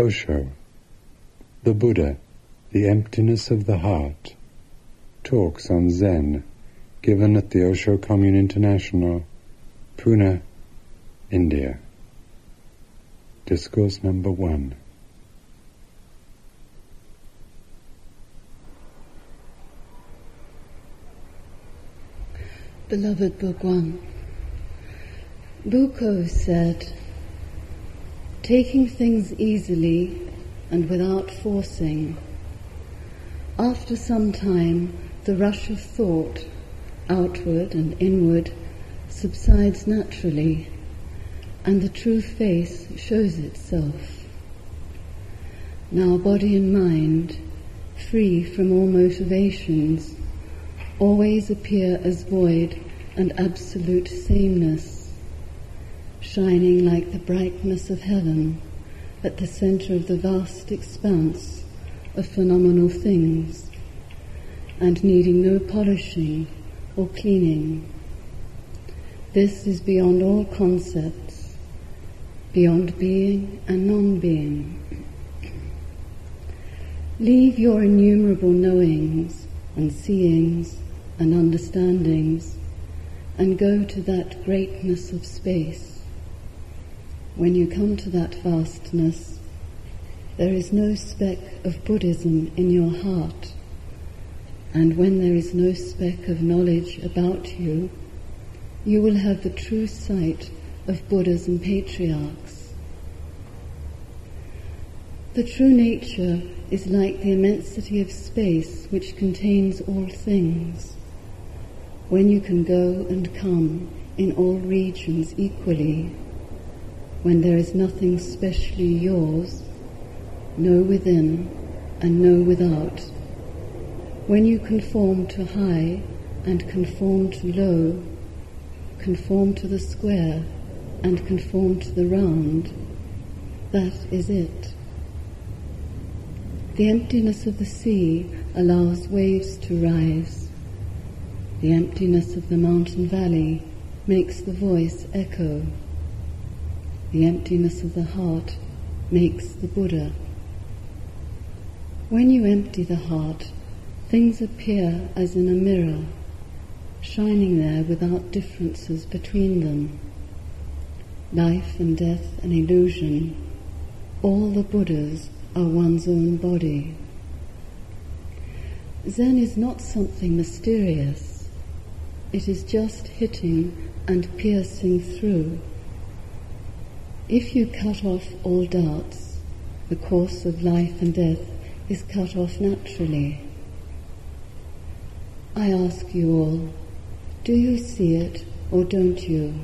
Osho, the Buddha, the emptiness of the heart, talks on Zen given at the Osho Commune International, Pune, India. Discourse number one. Beloved Bhagwan, Bukko said, taking things easily and without forcing, after some time the rush of thought, outward and inward, subsides naturally and the true face shows itself. Now body and mind, free from all motivations, always appear as void and absolute sameness, shining like the brightness of heaven at the center of the vast expanse of phenomenal things, and needing no polishing or cleaning. This is beyond all concepts, beyond being and non-being. Leave your innumerable knowings and seeings and understandings and go to that greatness of space. When you come to that vastness, there is no speck of Buddhism in your heart. And when there is no speck of knowledge about you, you will have the true sight of Buddhas and patriarchs. The true nature is like the immensity of space which contains all things when you can go and come in all regions equally, when there is nothing specially yours, no within and no without, when you conform to high and conform to low, conform to the square and conform to the round, that is it. The emptiness of the sea allows waves to rise the emptiness of the mountain valley makes the voice echo. The emptiness of the heart makes the Buddha. When you empty the heart, things appear as in a mirror, shining there without differences between them. Life and death an illusion. All the Buddhas are one's own body. Zen is not something mysterious. It is just hitting and piercing through. If you cut off all doubts, the course of life and death is cut off naturally. I ask you all, do you see it or don't you?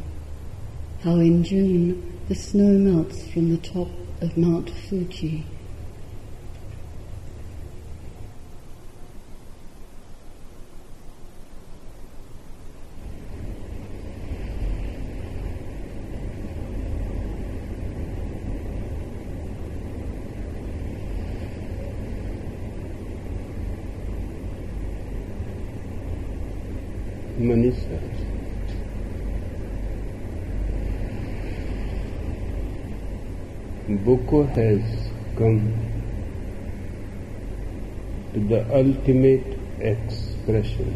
How in June the snow melts from the top of Mount Fuji. Maneesha. Bukko has come to the ultimate expression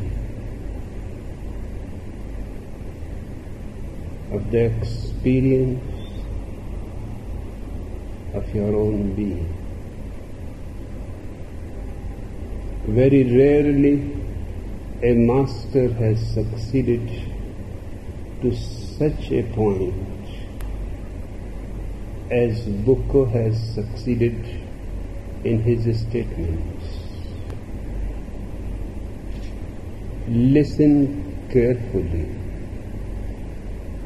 of the experience of your own being. Very rarely a master has succeeded to such a point as Bukko has succeeded in his statements. Listen carefully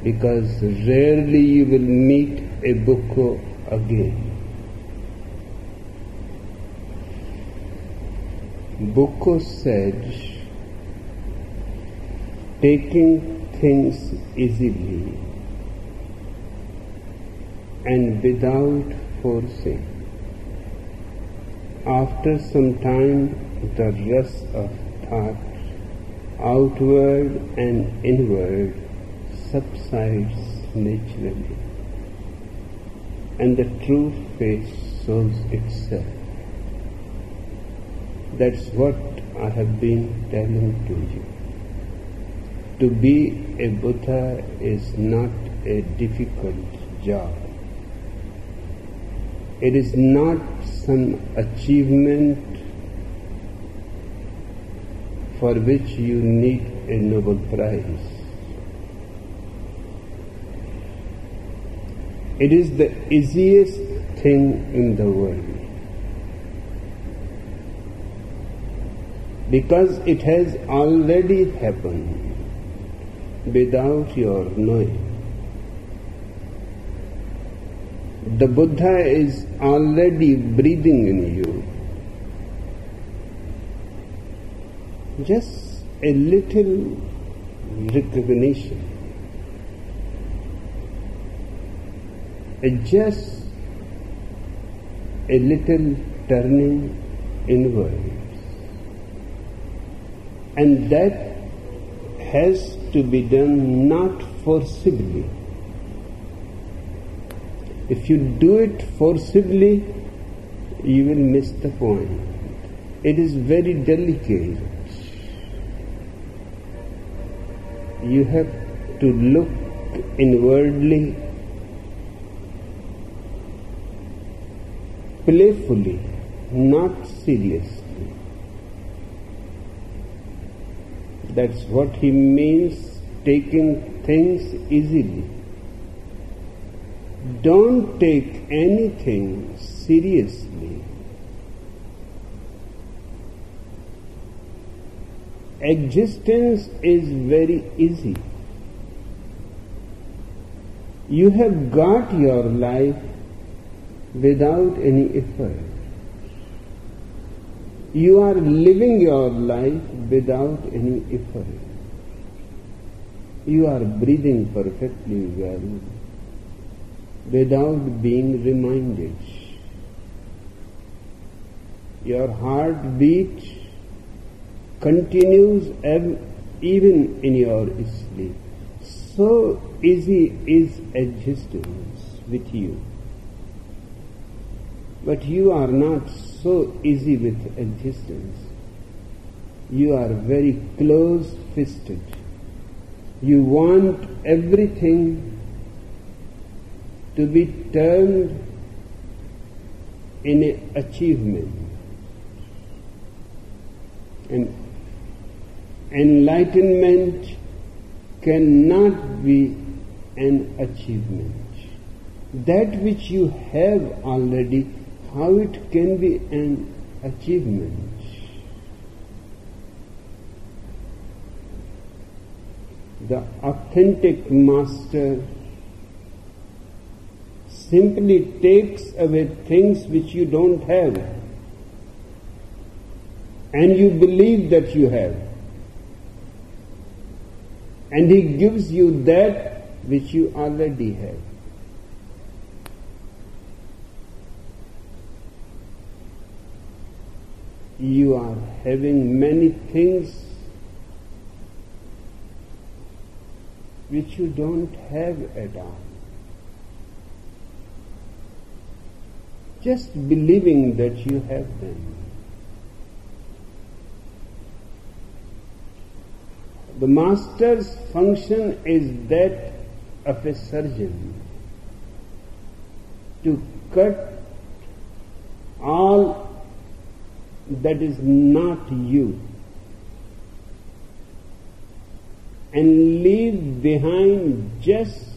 because rarely you will meet a Bukko again. Bukko said, taking things easily and without forcing. After some time, the rush of thought, outward and inward, subsides naturally, and the true face shows itself. That's what I have been telling to you. To be a Buddha is not a difficult job. It is not some achievement for which you need a Nobel Prize. It is the easiest thing in the world. Because it has already happened without your knowing. The Buddha is already breathing in you. Just a little recognition, just a little turning inwards. And that has to be done not forcibly. If you do it forcibly, you will miss the point. It is very delicate. You have to look inwardly, playfully, not seriously. That's what he means taking things easily. Don't take anything seriously. Existence is very easy. You have got your life without any effort. You are living your life without any effort. You are breathing perfectly well without being reminded. Your heart heartbeat continues even in your sleep. So easy is existence with you. But you are not so easy with existence. You are very close fisted. You want everything to be turned in an achievement. And enlightenment cannot be an achievement. That which you have already, how it can be an achievement? The authentic master simply takes away things which you don't have and you believe that you have. And he gives you that which you already have. You are having many things which you don't have at all. Just believing that you have them. The master's function is that of a surgeon to cut all that is not you and leave behind just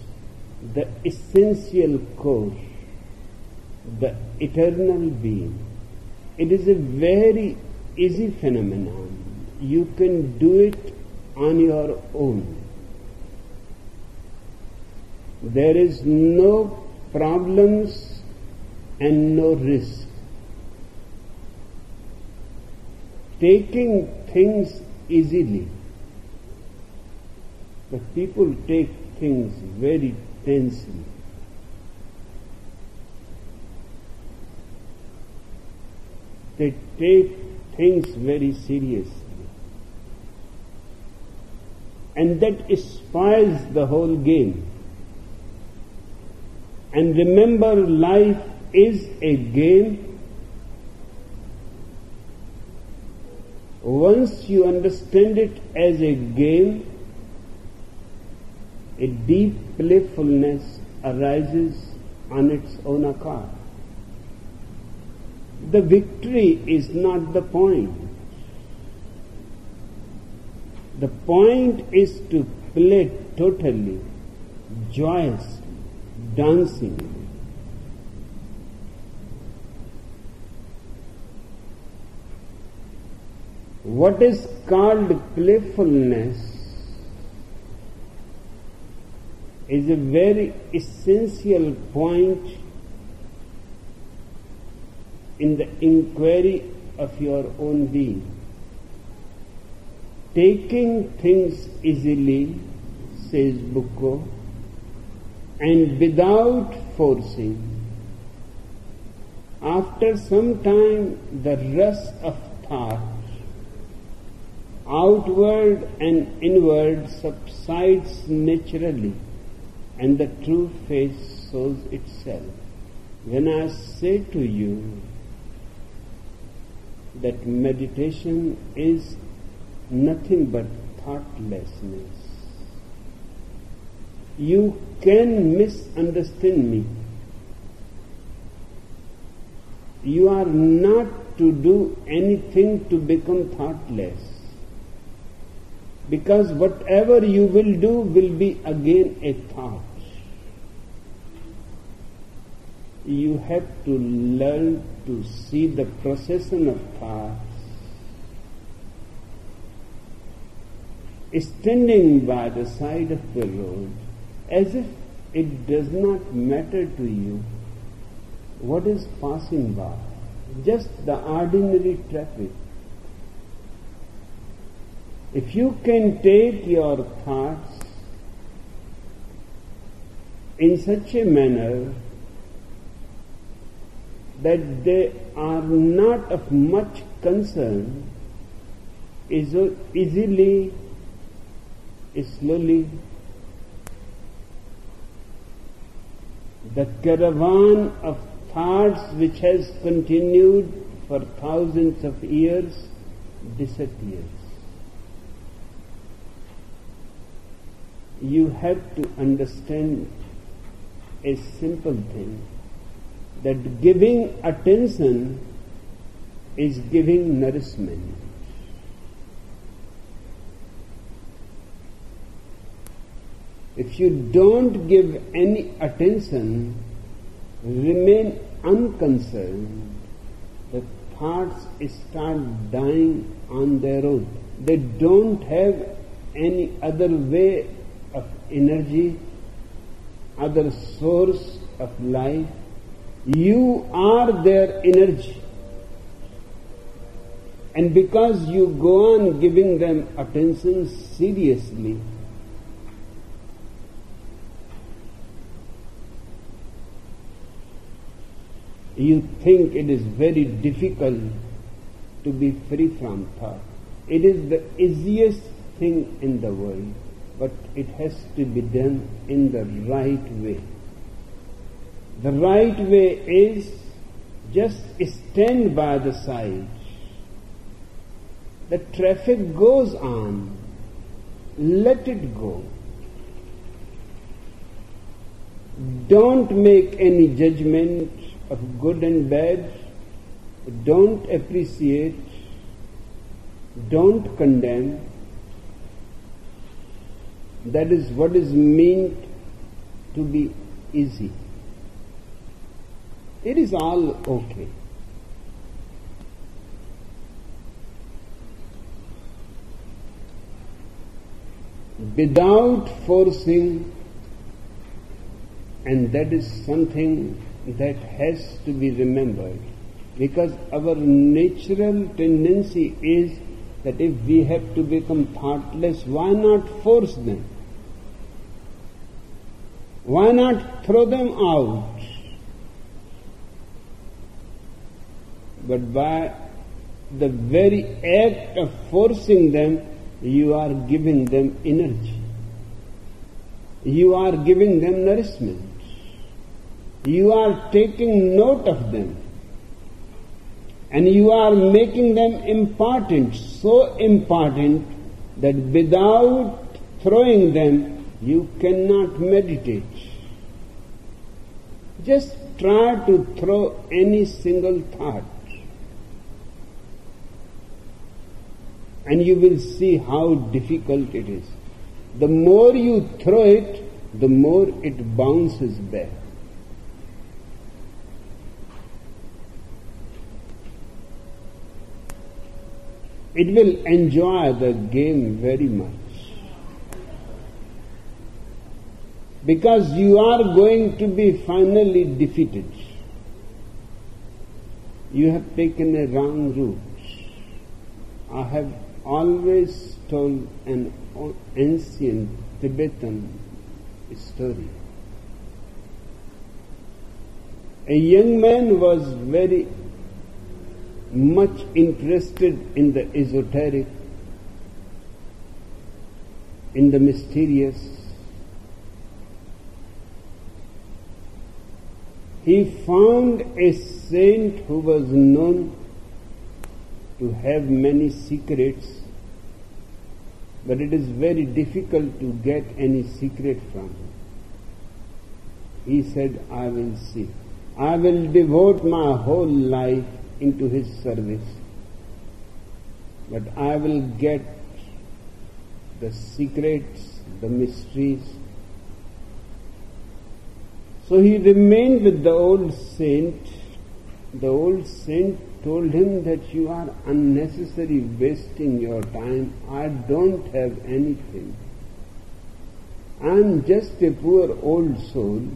the essential core, the eternal being. It is a very easy phenomenon. You can do it on your own. There is no problems and no risk. Taking things easily. But people take things very tensely. They take things very seriously. And that spoils the whole game. And remember, life is a game. Once you understand it as a game, a deep playfulness arises on its own account. The victory is not the point. The point is to play totally, joyously, dancing. What is called playfulness is a very essential point in the inquiry of your own being. Taking things easily, says Bukko, and without forcing. After some time, the rush of thought, outward and inward, subsides naturally and the true face shows itself. When I say to you that meditation is nothing but thoughtlessness, you can misunderstand me. You are not to do anything to become thoughtless. Because whatever you will do will be again a thought. you have to learn to see the procession of thoughts. Standing by the side of the road, as if it does not matter to you what is passing by, just the ordinary traffic. If you can take your thoughts in such a manner that they are not of much concern is easily, slowly, the caravan of thoughts which has continued for thousands of years disappears. You have to understand a simple thing that giving attention is giving nourishment. If you don't give any attention, remain unconcerned, the thoughts start dying on their own. They don't have any other way energy, other source of life you are their energy. And because you go on giving them attention seriously, you think it is very difficult to be free from thought. It is the easiest thing in the world, but it has to be done in the right way. The right way is just stand by the side. The traffic goes on. Let it go. Don't make any judgment of good and bad. Don't appreciate. Don't condemn. That is what is meant to be easy. It is all okay. Without forcing, and that is something that has to be remembered because our natural tendency is that if we have to become thoughtless, why not force them? Why not throw them out? but by the very act of forcing them, you are giving them energy. You are giving them nourishment. You are taking note of them. And you are making them important, so important that without throwing them, you cannot meditate. Just try to throw any single thought. And you will see how difficult it is. The more you throw it, the more it bounces back. It will enjoy the game very much. Because you are going to be finally defeated. You have taken a wrong route. I have always told an ancient Tibetan story. A young man was very much interested in the esoteric, in the mysterious. He found a saint who was known to have many secrets but it is very difficult to get any secret from him. He said, I will see. I will devote my whole life into his service, but I will get the secrets, the mysteries. So he remained with the old saint. The old saint told him that you are unnecessarily wasting your time. I don't have anything. I'm just a poor old soul.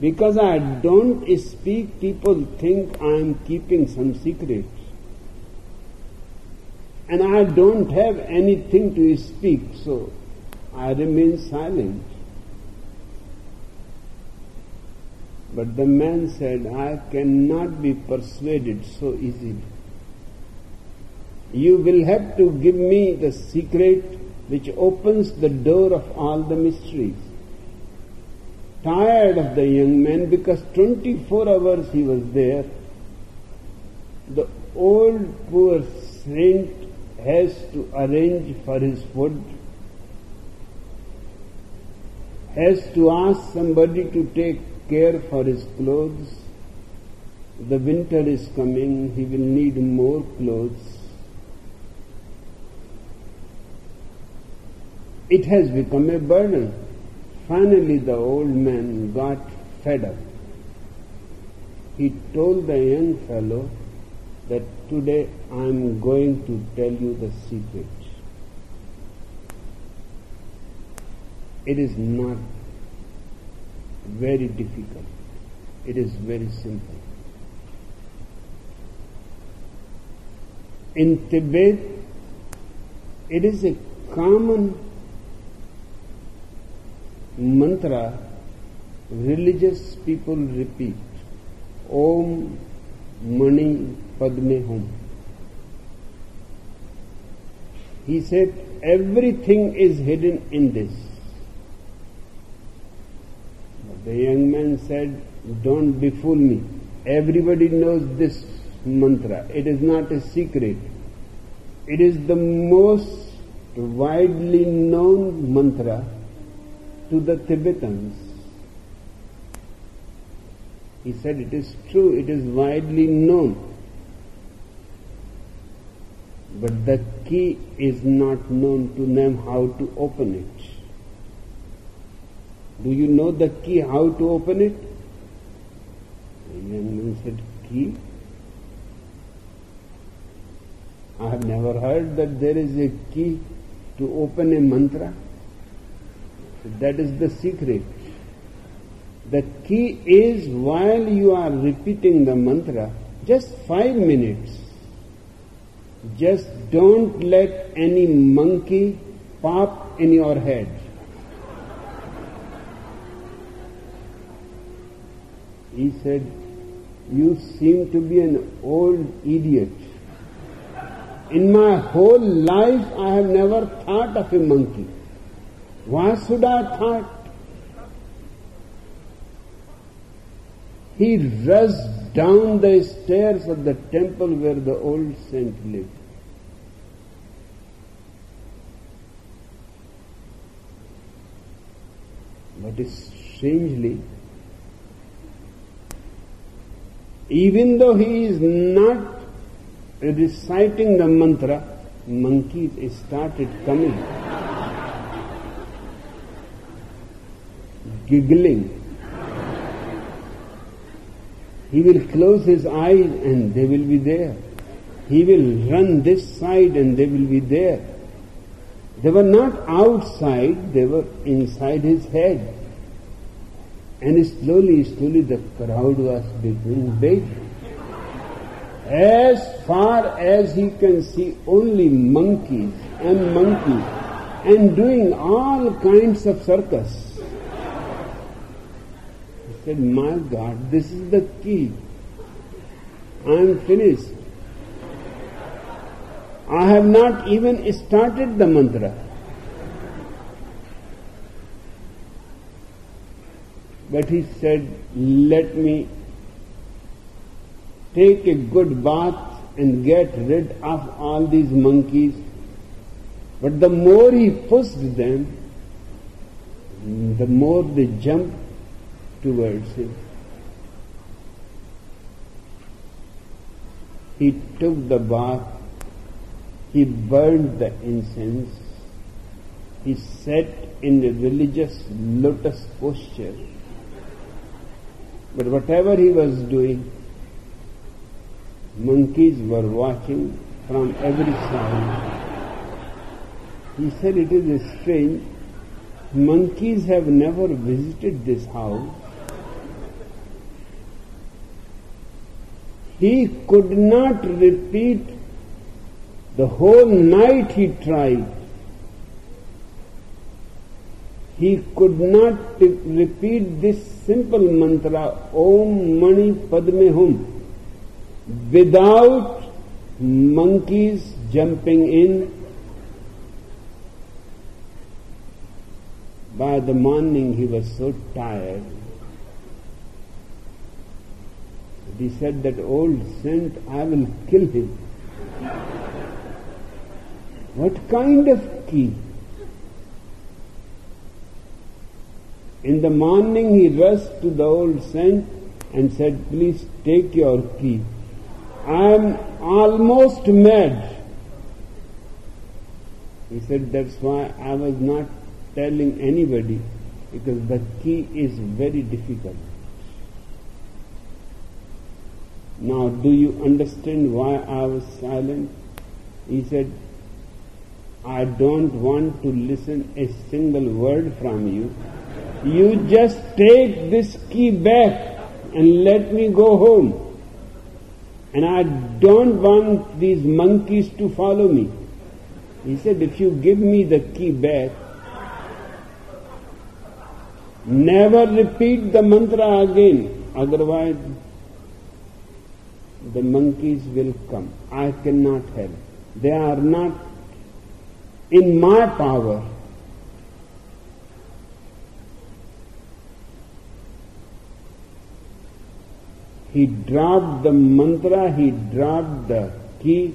Because I don't speak, people think I'm keeping some secrets. And I don't have anything to speak, so I remain silent. But the man said, I cannot be persuaded so easily. You will have to give me the secret which opens the door of all the mysteries. Tired of the young man because 24 hours he was there, the old poor saint has to arrange for his food, has to ask somebody to take care for his clothes. The winter is coming, he will need more clothes. It has become a burden. Finally, the old man got fed up. He told the young fellow that today I am going to tell you the secret. It is not very difficult. It is very simple. In Tibet, it is a common mantra religious people repeat Om Mani Padme Hum. He said everything is hidden in this. The young man said, Don't befool me. Everybody knows this mantra. It is not a secret. It is the most widely known mantra to the Tibetans. He said, It is true, it is widely known. But the key is not known to them how to open it. Do you know the key, how to open it? The young man said, Key? I have never heard that there is a key to open a mantra. That is the secret. The key is while you are repeating the mantra, just five minutes, just don't let any monkey pop in your head. He said, You seem to be an old idiot. In my whole life, I have never thought of a monkey. Why should I thought? he rushed down the stairs of the temple where the old saint lived. But strangely, even though he is not reciting the mantra, monkeys started coming, giggling. He will close his eyes and they will be there. He will run this side and they will be there. They were not outside, they were inside his head. And slowly, slowly the crowd was becoming big. As far as he can see, only monkeys and monkeys and doing all kinds of circus. He said, My God, this is the key. I am finished. I have not even started the mantra. But he said, Let me take a good bath and get rid of all these monkeys. But the more he pushed them, the more they jumped towards him. He took the bath, he burned the incense, he sat in a religious lotus posture. But whatever he was doing, monkeys were watching from every side. He said it is strange. Monkeys have never visited this house. He could not repeat the whole night he tried. He could not repeat this simple mantra, Om Mani Padme Hum without monkeys jumping in. By the morning he was so tired. He said that old saint, I will kill him. What kind of key? In the morning he rushed to the old saint and said, please take your key. I am almost mad. He said, That's why I was not telling anybody because the key is very difficult. Now, do you understand why I was silent? He said, I don't want to listen a single word from you. You just take this key back and let me go home. And I don't want these monkeys to follow me. He said, if you give me the key back, never repeat the mantra again, otherwise the monkeys will come. I cannot help. They are not in my power. He dropped the mantra, he dropped the key,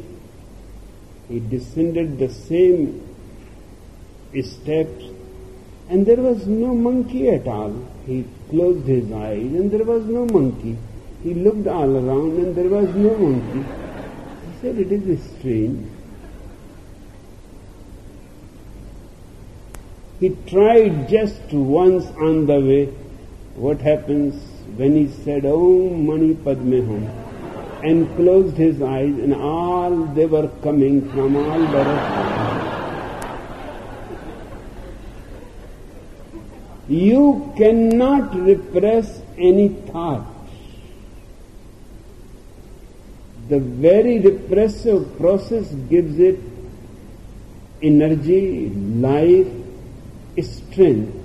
he descended the same steps, and there was no monkey at all. He closed his eyes, and there was no monkey. He looked all around, and there was no monkey. He said, It is strange. He tried just once on the way. What happens? When he said, Oh, Mani Padme Hum, and closed his eyes, and all they were coming from all directions. You cannot repress any thought. The very repressive process gives it energy, life, strength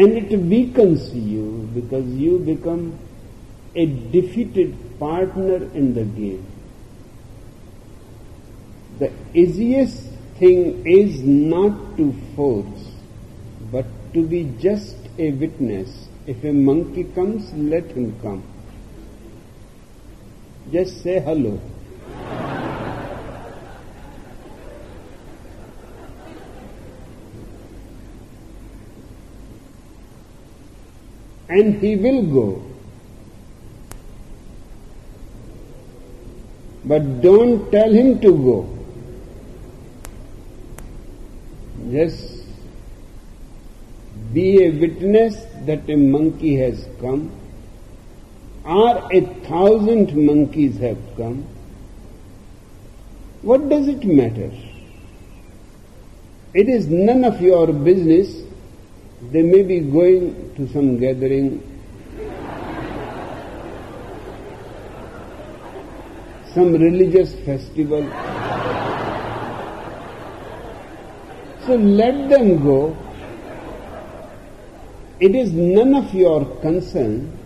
and it weakens you because you become a defeated partner in the game. The easiest thing is not to force, but to be just a witness If a monkey comes, let him come. Just say hello. And he will go. But don't tell him to go. Just be a witness that a monkey has come or a thousand monkeys have come. What does it matter? It is none of your business. They may be going to some gathering, some religious festival. So let them go. It is none of your concern,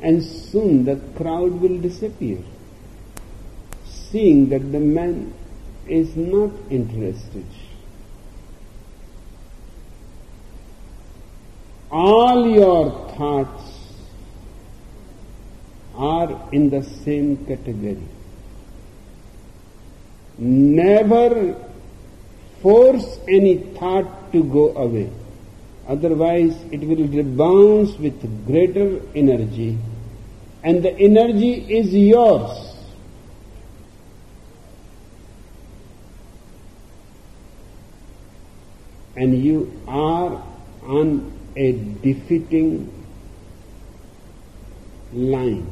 and soon the crowd will disappear, seeing that the man is not interested. All your thoughts are in the same category. Never force any thought to go away. Otherwise, it will rebound with greater energy, and the energy is yours. And you are on a defeating line.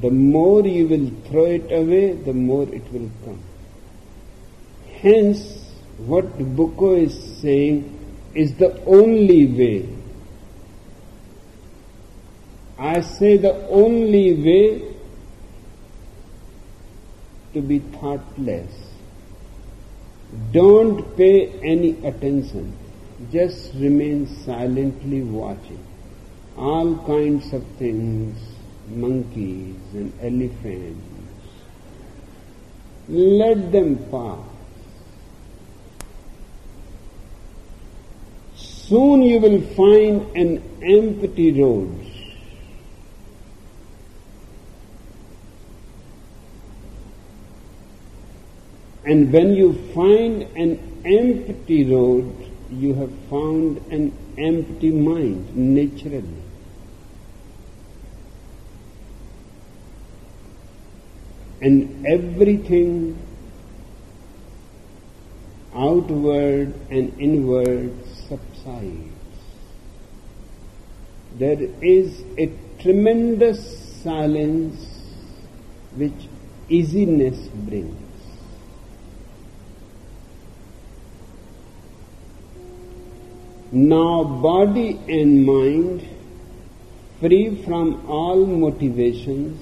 The more you will throw it away, the more it will come. Hence, what Bukko is saying is the only way. I say the only way to be thoughtless. Don't pay any attention. Just remain silently watching. All kinds of things, monkeys and elephants. Let them pass. Soon you will find an empty road. And when you find an empty road, you have found an empty mind naturally. And everything outward and inward subsides. There is a tremendous silence which easiness brings. Now, body and mind, free from all motivations,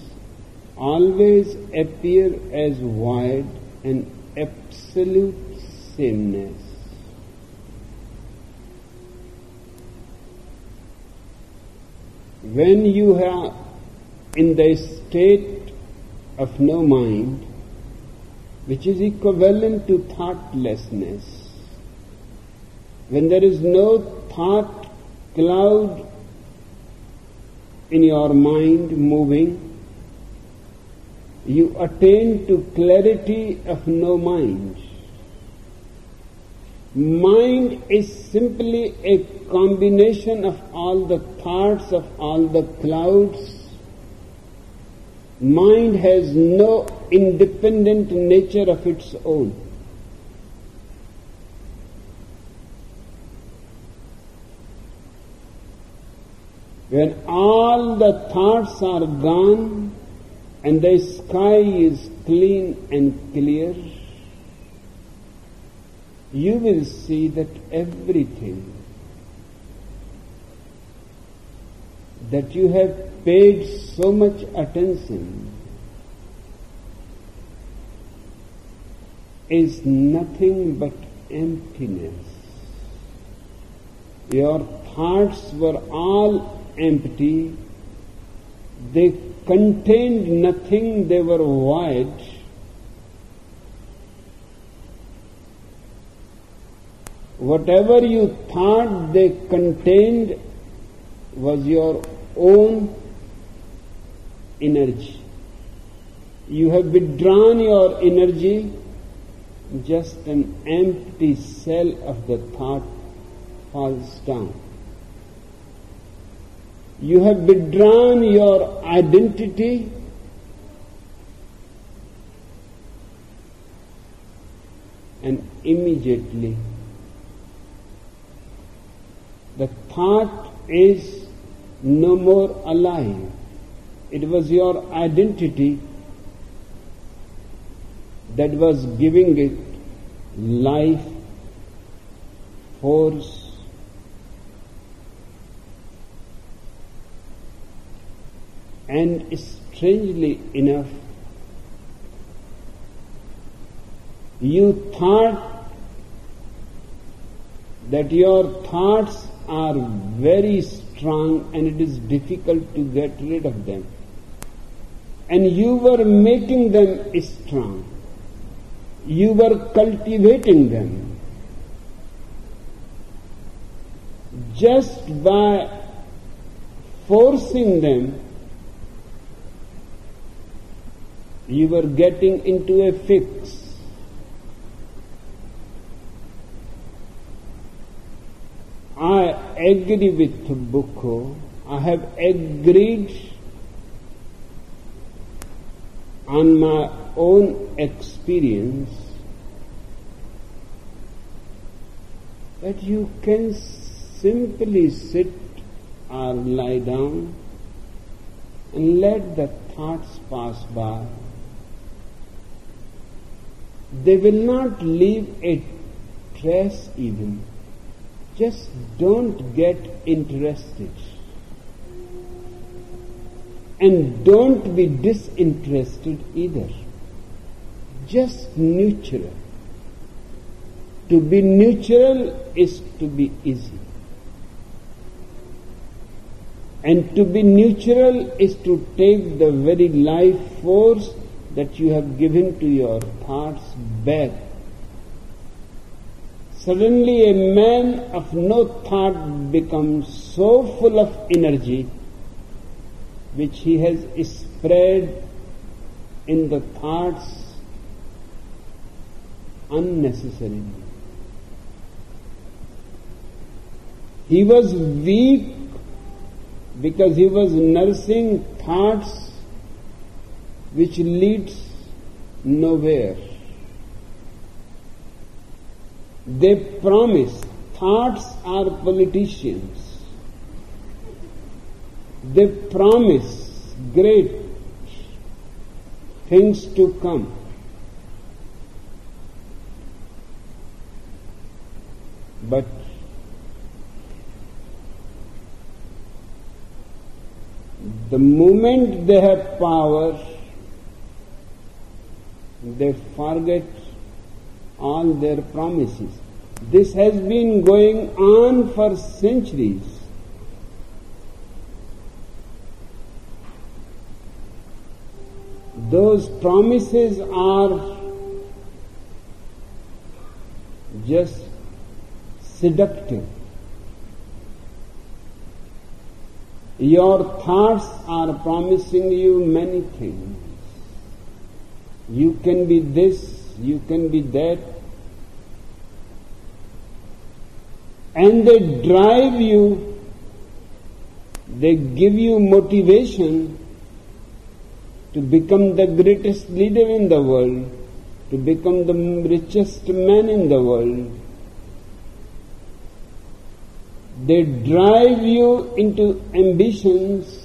always appear as void and absolute sameness. When you are in the state of no mind, which is equivalent to thoughtlessness, when there is no thought cloud in your mind moving, you attain to clarity of no mind. Mind is simply a combination of all the thoughts of all the clouds. Mind has no independent nature of its own. When all the thoughts are gone and the sky is clean and clear, you will see that everything that you have paid so much attention is nothing but emptiness. Your thoughts were all empty, they contained nothing, they were void. whatever you thought they contained was your own energy. You have withdrawn your energy, just an empty cell of the thought falls down. You have withdrawn your identity and immediately the thought is no more alive. It was your identity that was giving it life, force, and strangely enough, you thought that your thoughts are very strong and it is difficult to get rid of them. And you were making them strong. You were cultivating them. Just by forcing them, you were getting into a fix. I agree with Buddha. I have agreed on my own experience that you can simply sit or lie down and let the thoughts pass by. They will not leave a trace even. Just don't get interested. And don't be disinterested either. Just neutral. To be neutral is to be easy. And to be neutral is to take the very life force that you have given to your thoughts back Suddenly a man of no thought becomes so full of energy which he has spread in the thoughts unnecessarily. He was weak because he was nursing thoughts which leads nowhere. They promise. Thoughts are politicians. They promise great things to come. But the moment they have power, they forget all their promises. This has been going on for centuries. Those promises are just seductive. Your thoughts are promising you many things. You can be this, you can be that. And they drive you, they give you motivation to become the greatest leader in the world, to become the richest man in the world. They drive you into ambitions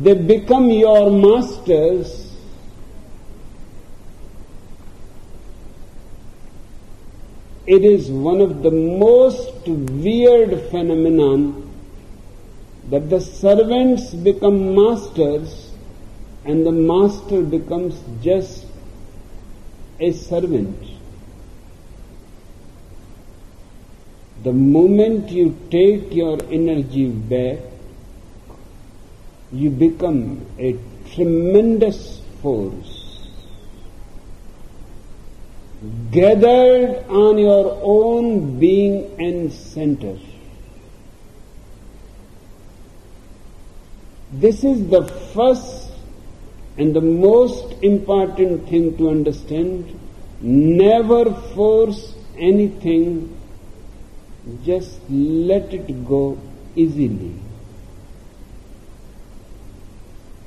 they become your masters, it is one of the most weird phenomenon that the servants become masters and the master becomes just a servant. The moment you take your energy back, you become a tremendous force. gathered on your own being and center. This is the first and the most important thing to understand. Never force anything, just let it go easily.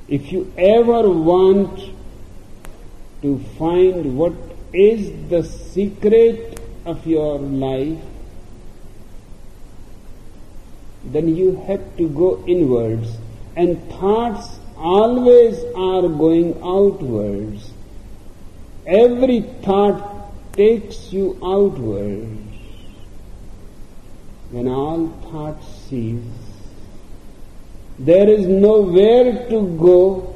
If you ever want to find what is the secret of your life, then you have to go inwards and thoughts always are going outwards. Every thought takes you outwards. When all thoughts cease, there is nowhere to go.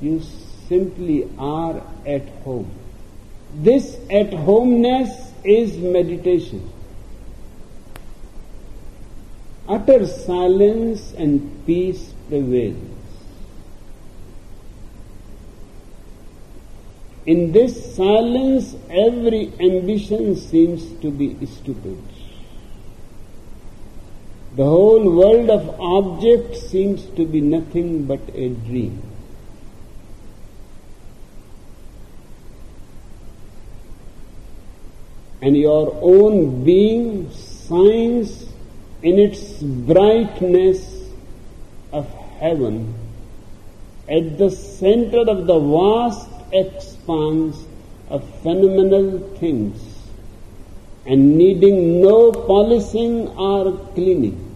You simply are at home. This at homeness is meditation. Utter silence and peace prevails. In this silence, every ambition seems to be stupid. The whole world of objects seems to be nothing but a dream. And your own being shines in its brightness of heaven at the center of the vast expanse of phenomenal things and needing no polishing or cleaning.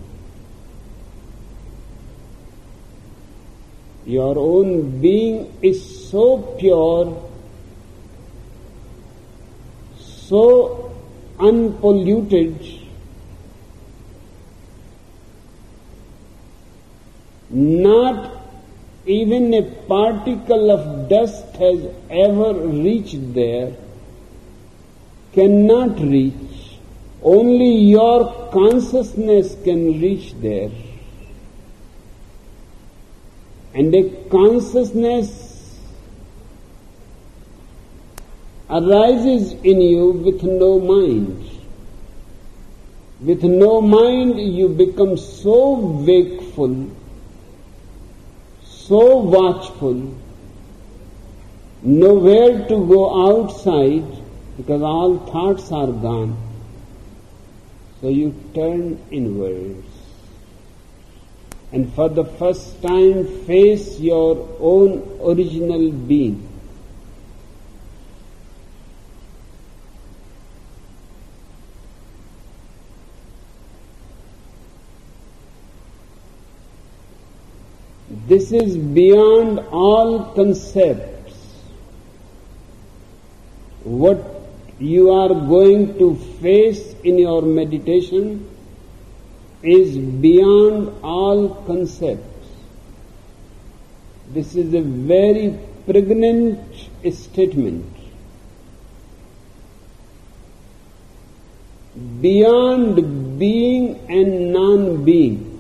Your own being is so pure, so unpolluted, not even a particle of dust has ever reached there, cannot reach. Only your consciousness can reach there. And a consciousness arises in you with no mind. With no mind, you become so wakeful so watchful, nowhere to go outside because all thoughts are gone. So you turn inwards and for the first time face your own original being. This is beyond all concepts. What you are going to face in your meditation is beyond all concepts. This is a very pregnant statement. Beyond being and non-being.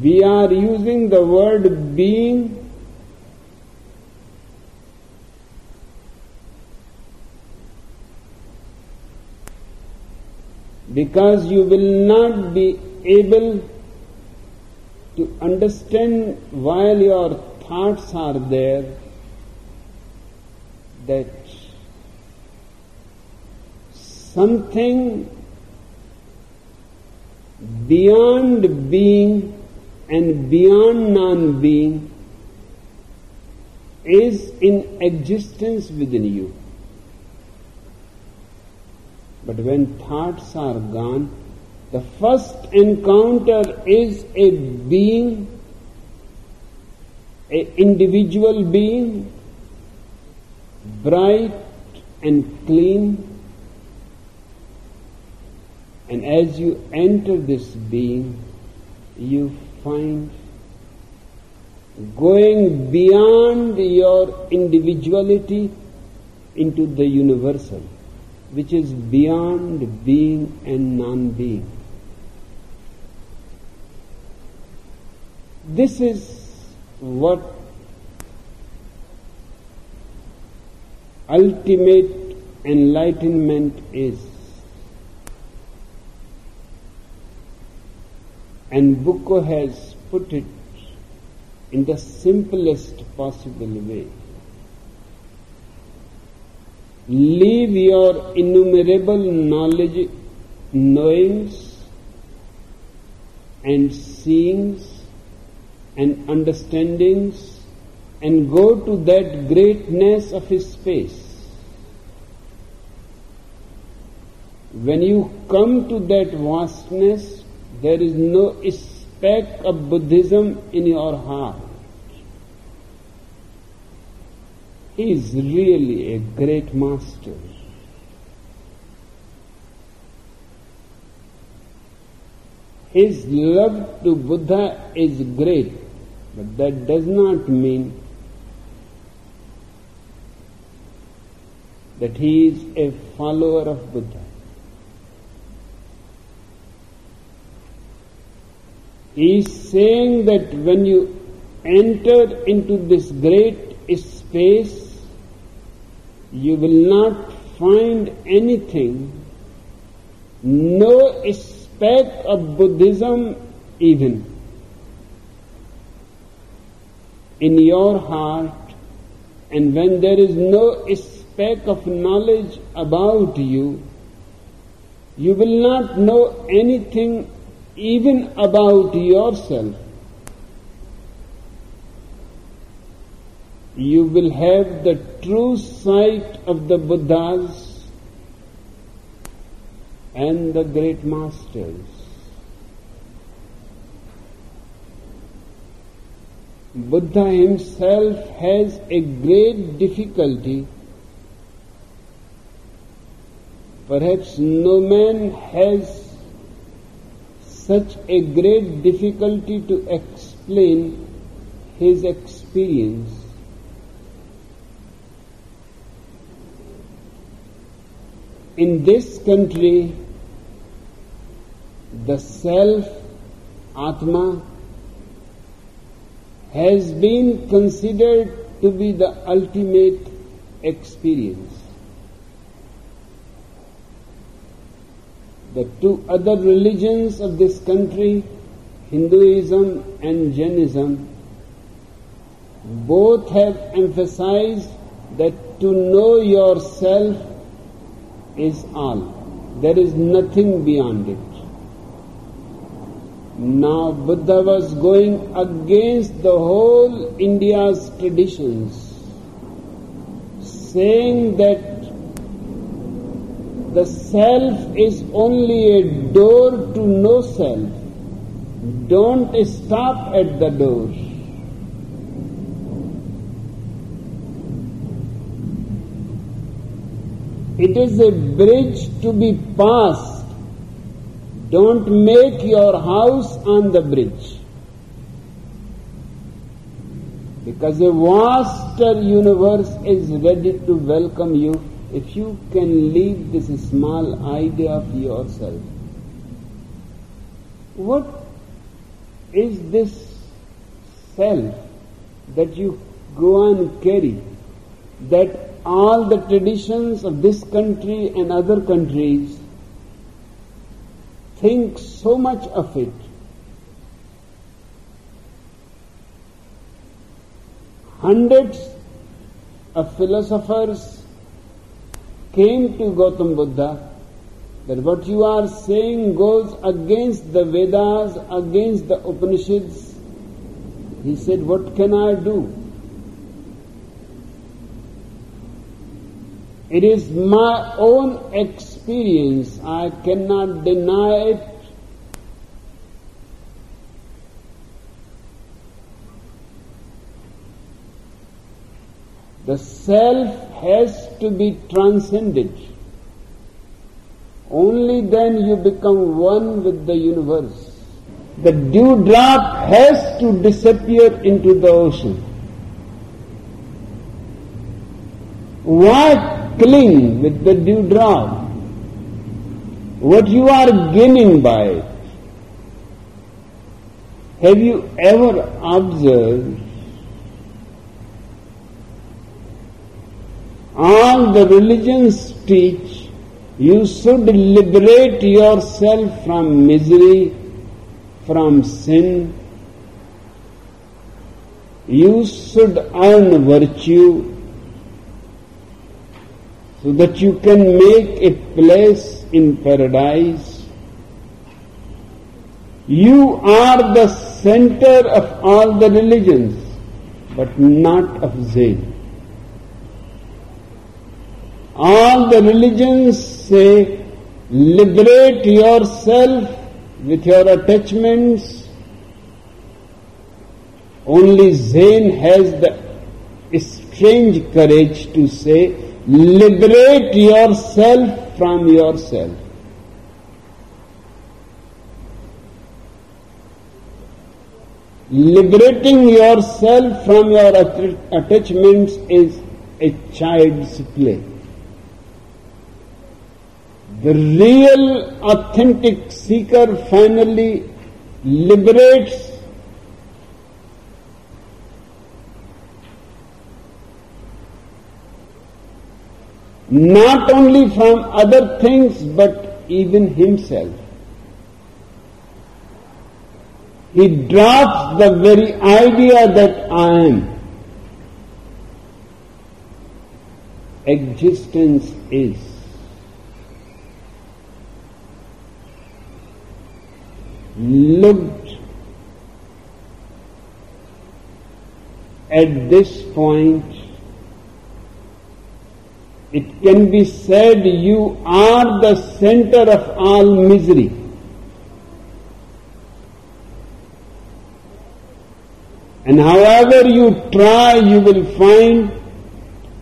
We are using the word being because you will not be able to understand while your thoughts are there that something beyond being and beyond non being is in existence within you. But when thoughts are gone, the first encounter is a being, a individual being, bright and clean. And as you enter this being, you find going beyond your individuality into the universal, which is beyond being and non-being. This is what ultimate enlightenment is. And Bukko has put it in the simplest possible way. Leave your innumerable knowledge, knowings, and seeings and understandings and go to that greatness of his space. When you come to that vastness, there is no speck of Buddhism in your heart. He is really a great master. His love to Buddha is great, but that does not mean that he is a follower of Buddha. He is saying that when you enter into this great space, you will not find anything, no speck of Buddhism even in your heart, and when there is no speck of knowledge about you, you will not know anything even about yourself. You will have the true sight of the Buddhas and the great masters. Buddha himself has a great difficulty. Perhaps no man has such a great difficulty to explain his experience. In this country, the self, Atma, has been considered to be the ultimate experience. The two other religions of this country, Hinduism and Jainism, both have emphasized that to know yourself is all. There is nothing beyond it. Now Buddha was going against the whole India's traditions, saying that the self is only a door to no self. Don't stop at the door. It is a bridge to be passed. Don't make your house on the bridge. Because a vaster universe is ready to welcome you if you can leave this small idea of yourself. What is this self that you go and carry that all the traditions of this country and other countries think so much of it. Hundreds of philosophers came to Gautam Buddha that what you are saying goes against the Vedas, against the Upanishads. He said, What can I do? It is my own experience. I cannot deny it. The self has to be transcended. Only then you become one with the universe. The dewdrop has to disappear into the ocean. What cling with the dewdrop. What you are gaining by it. Have you ever observed All the religions teach you should liberate yourself from misery, from sin. You should earn virtue so that you can make a place in paradise. You are the center of all the religions, but not of Zen. All the religions say, liberate yourself with your attachments. Only Zen has the strange courage to say, liberate yourself from yourself. Liberating yourself from your attachments is a child's play. The real authentic seeker finally liberates not only from other things but even himself. He drops the very idea that I am. Existence is. Looked at this point it can be said you are the center of all misery. And however you try, you will find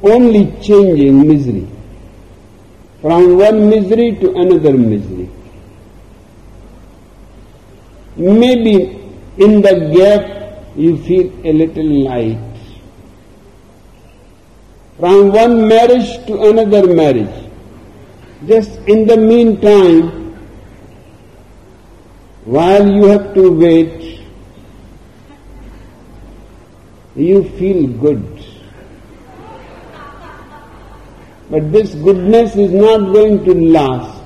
only changing misery. From one misery to another misery. Maybe in the gap you feel a little light from one marriage to another marriage. Just in the meantime, while you have to wait, you feel good. But this goodness is not going to last.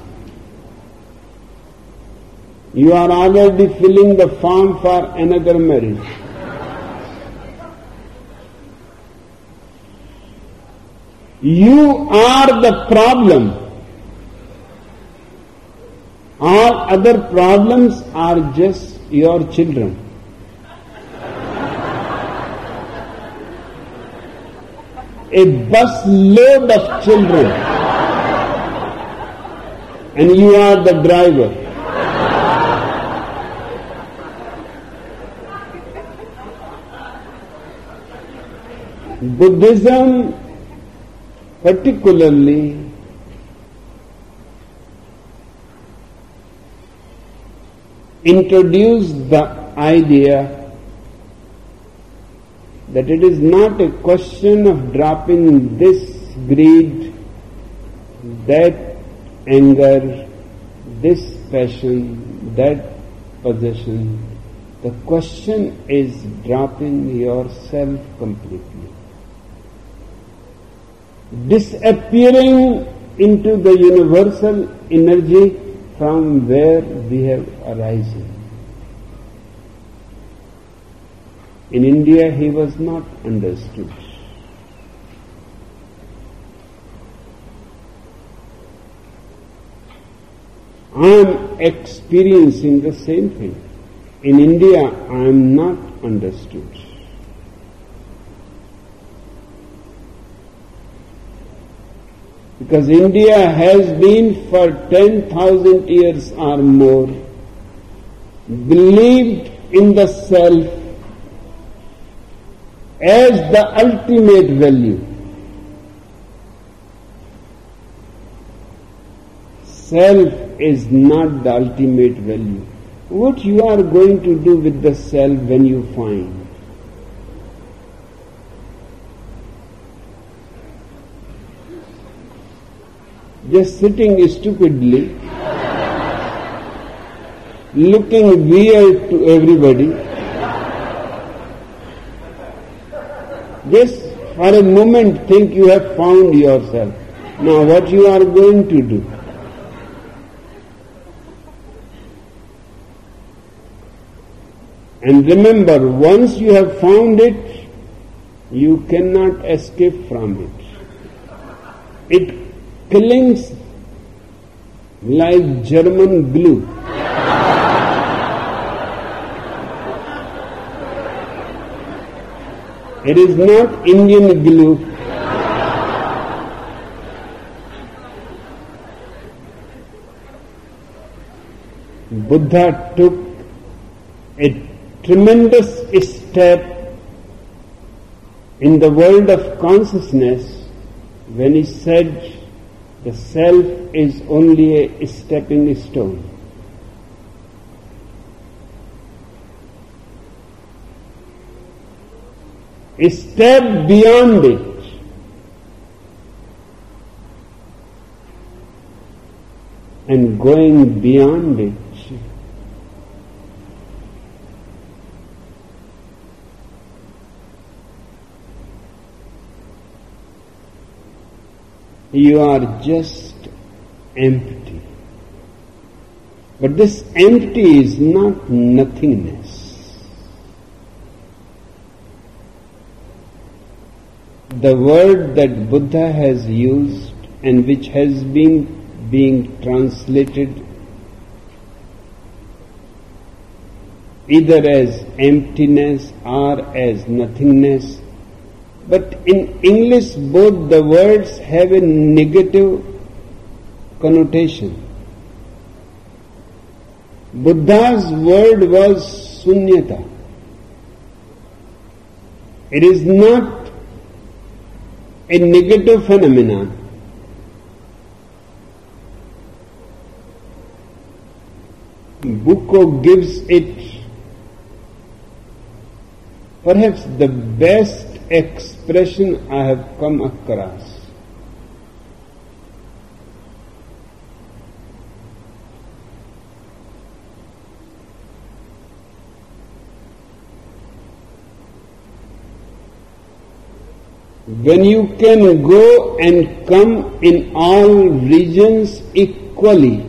You are already filling the form for another marriage. You are the problem. All other problems are just your children. A bus load of children. And you are the driver. Buddhism particularly introduced the idea that it is not a question of dropping this greed, that anger, this passion, that possession. The question is dropping yourself completely disappearing into the universal energy from where we have arisen. In India, he was not understood. I am experiencing the same thing. In India, I am not understood. Because India has been for 10,000 years or more believed in the self as the ultimate value. Self is not the ultimate value. What you are going to do with the self when you find? Just sitting stupidly, looking weird to everybody, just for a moment think you have found yourself. Now what you are going to do? And remember, once you have found it, you cannot escape from it. It clings like German glue. It is not Indian glue. Buddha took a tremendous step in the world of consciousness when he said the self is only a stepping stone. A step beyond it. And going beyond it you are just empty. But this empty is not nothingness. The word that Buddha has used and which has been being translated either as emptiness or as nothingness but in English, both the words have a negative connotation. Buddha's word was sunyata. It is not a negative phenomenon. Bukko gives it perhaps the best expression I have come across. When you can go and come in all regions equally,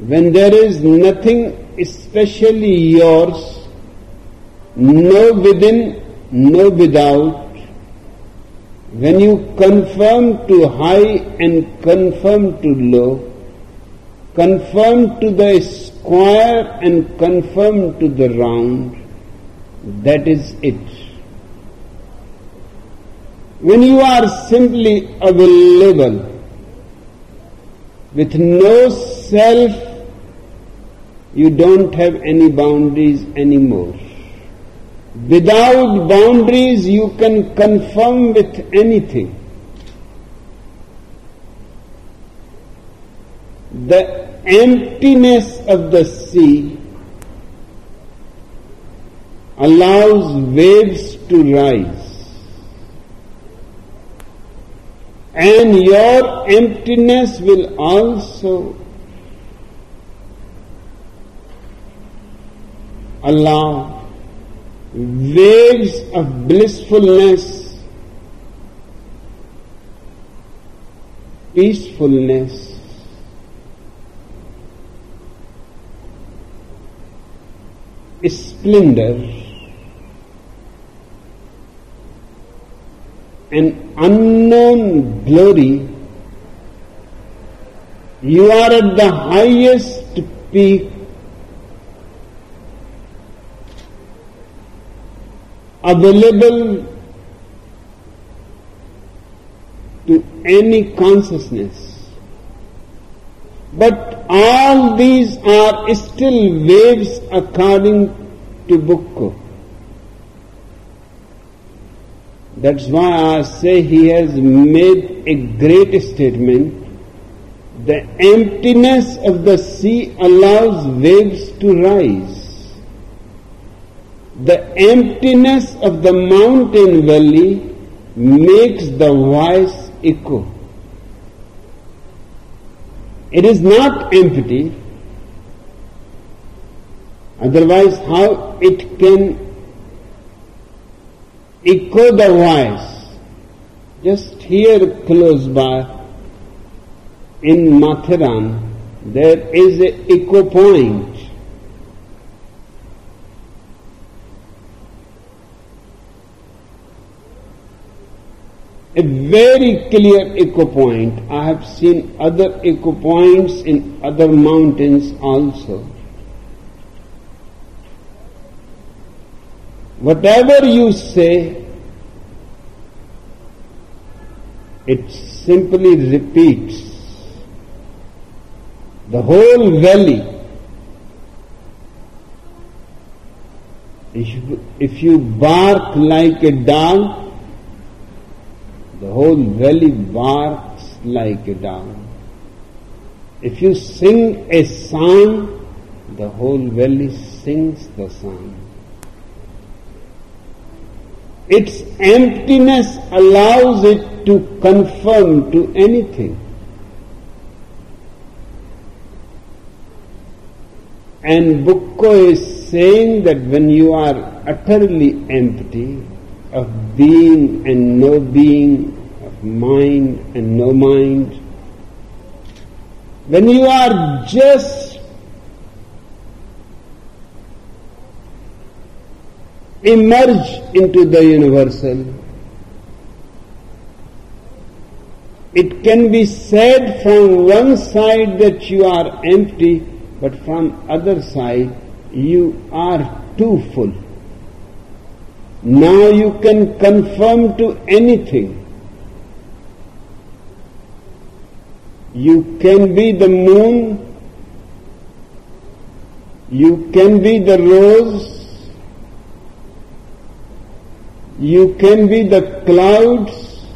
when there is nothing especially yours, no within, no without. When you conform to high and conform to low, conform to the square and conform to the round, that is it. When you are simply available, with no self, you don't have any boundaries anymore. Without boundaries, you can conform with anything. The emptiness of the sea allows waves to rise. And your emptiness will also allow waves of blissfulness, peacefulness, splendor, an unknown glory, you are at the highest peak available to any consciousness. But all these are still waves according to Bukko. That's why I say he has made a great statement. The emptiness of the sea allows waves to rise the emptiness of the mountain valley makes the voice echo. It is not empty, otherwise, how it can echo the voice. Just here close by in Matheran, there is a echo point. A very clear echo point. I have seen other echo points in other mountains also. Whatever you say, it simply repeats. The whole valley. If you, if you bark like a dog, the whole valley barks like a dog. If you sing a song, the whole valley sings the song. Its emptiness allows it to conform to anything. And Bukko is saying that when you are utterly empty of being and no being, of mind and no mind, when you are just emerge into the universal. It can be said from one side that you are empty, but from other side you are too full. Now you can conform to anything. You can be the moon, you can be the rose, you can be the clouds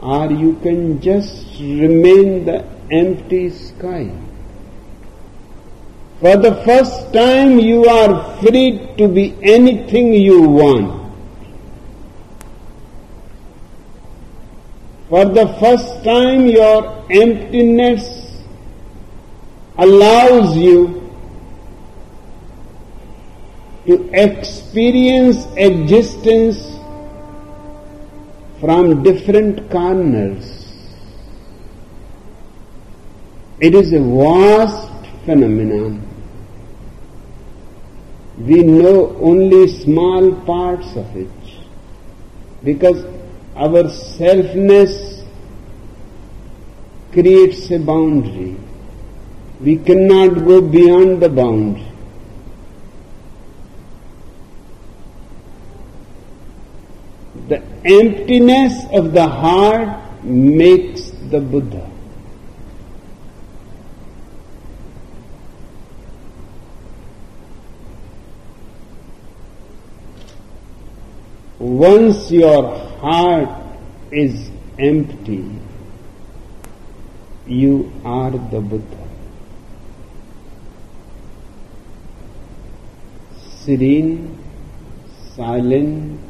or you can just remain the empty sky. For the first time you are free to be anything you want. For the first time your emptiness allows you to experience existence from different corners. It is a vast phenomenon. We know only small parts of it because our selfness creates a boundary. We cannot go beyond the boundary. The emptiness of the heart makes the Buddha. Once your heart is empty, you are the Buddha. Serene, silent,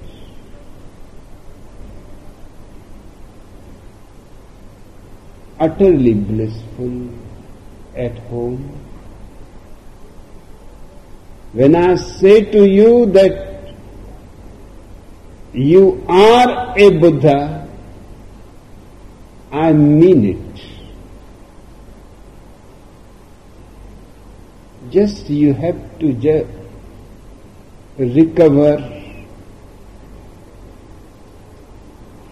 utterly blissful at home. When I say to you that you are a Buddha, I mean it. Just you have to ju- recover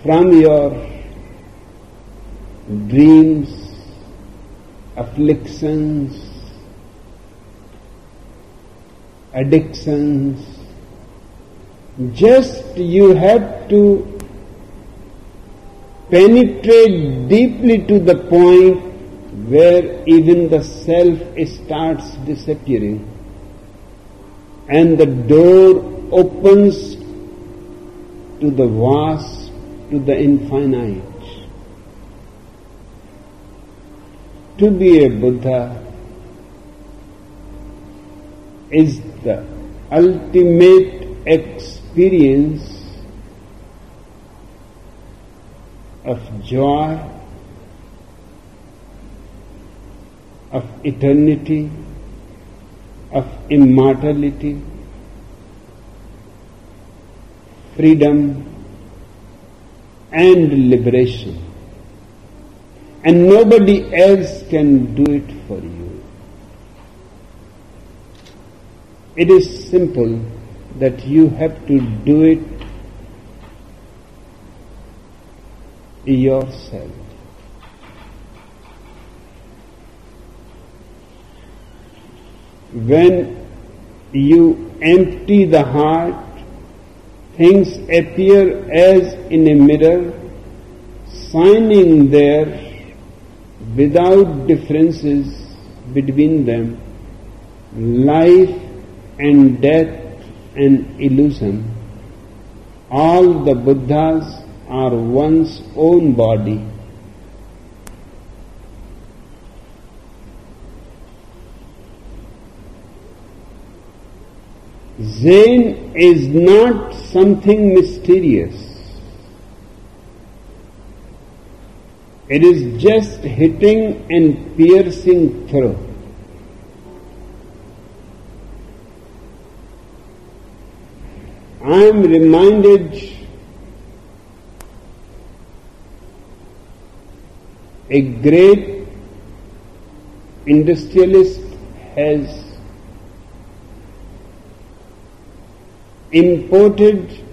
from your dreams, afflictions, addictions. Just you have to penetrate deeply to the point where even the self starts disappearing and the door opens to the vast, to the infinite. to be a Buddha is the ultimate experience of joy, of eternity, of immortality. freedom and liberation. And nobody else can do it for you. It is simple that you have to do it yourself. When you empty the heart, things appear as in a mirror, shining there without differences between them, life and death and illusion. All the Buddhas are one's own body. Zen is not something mysterious. It is just hitting and piercing through. I am reminded a great industrialist has imported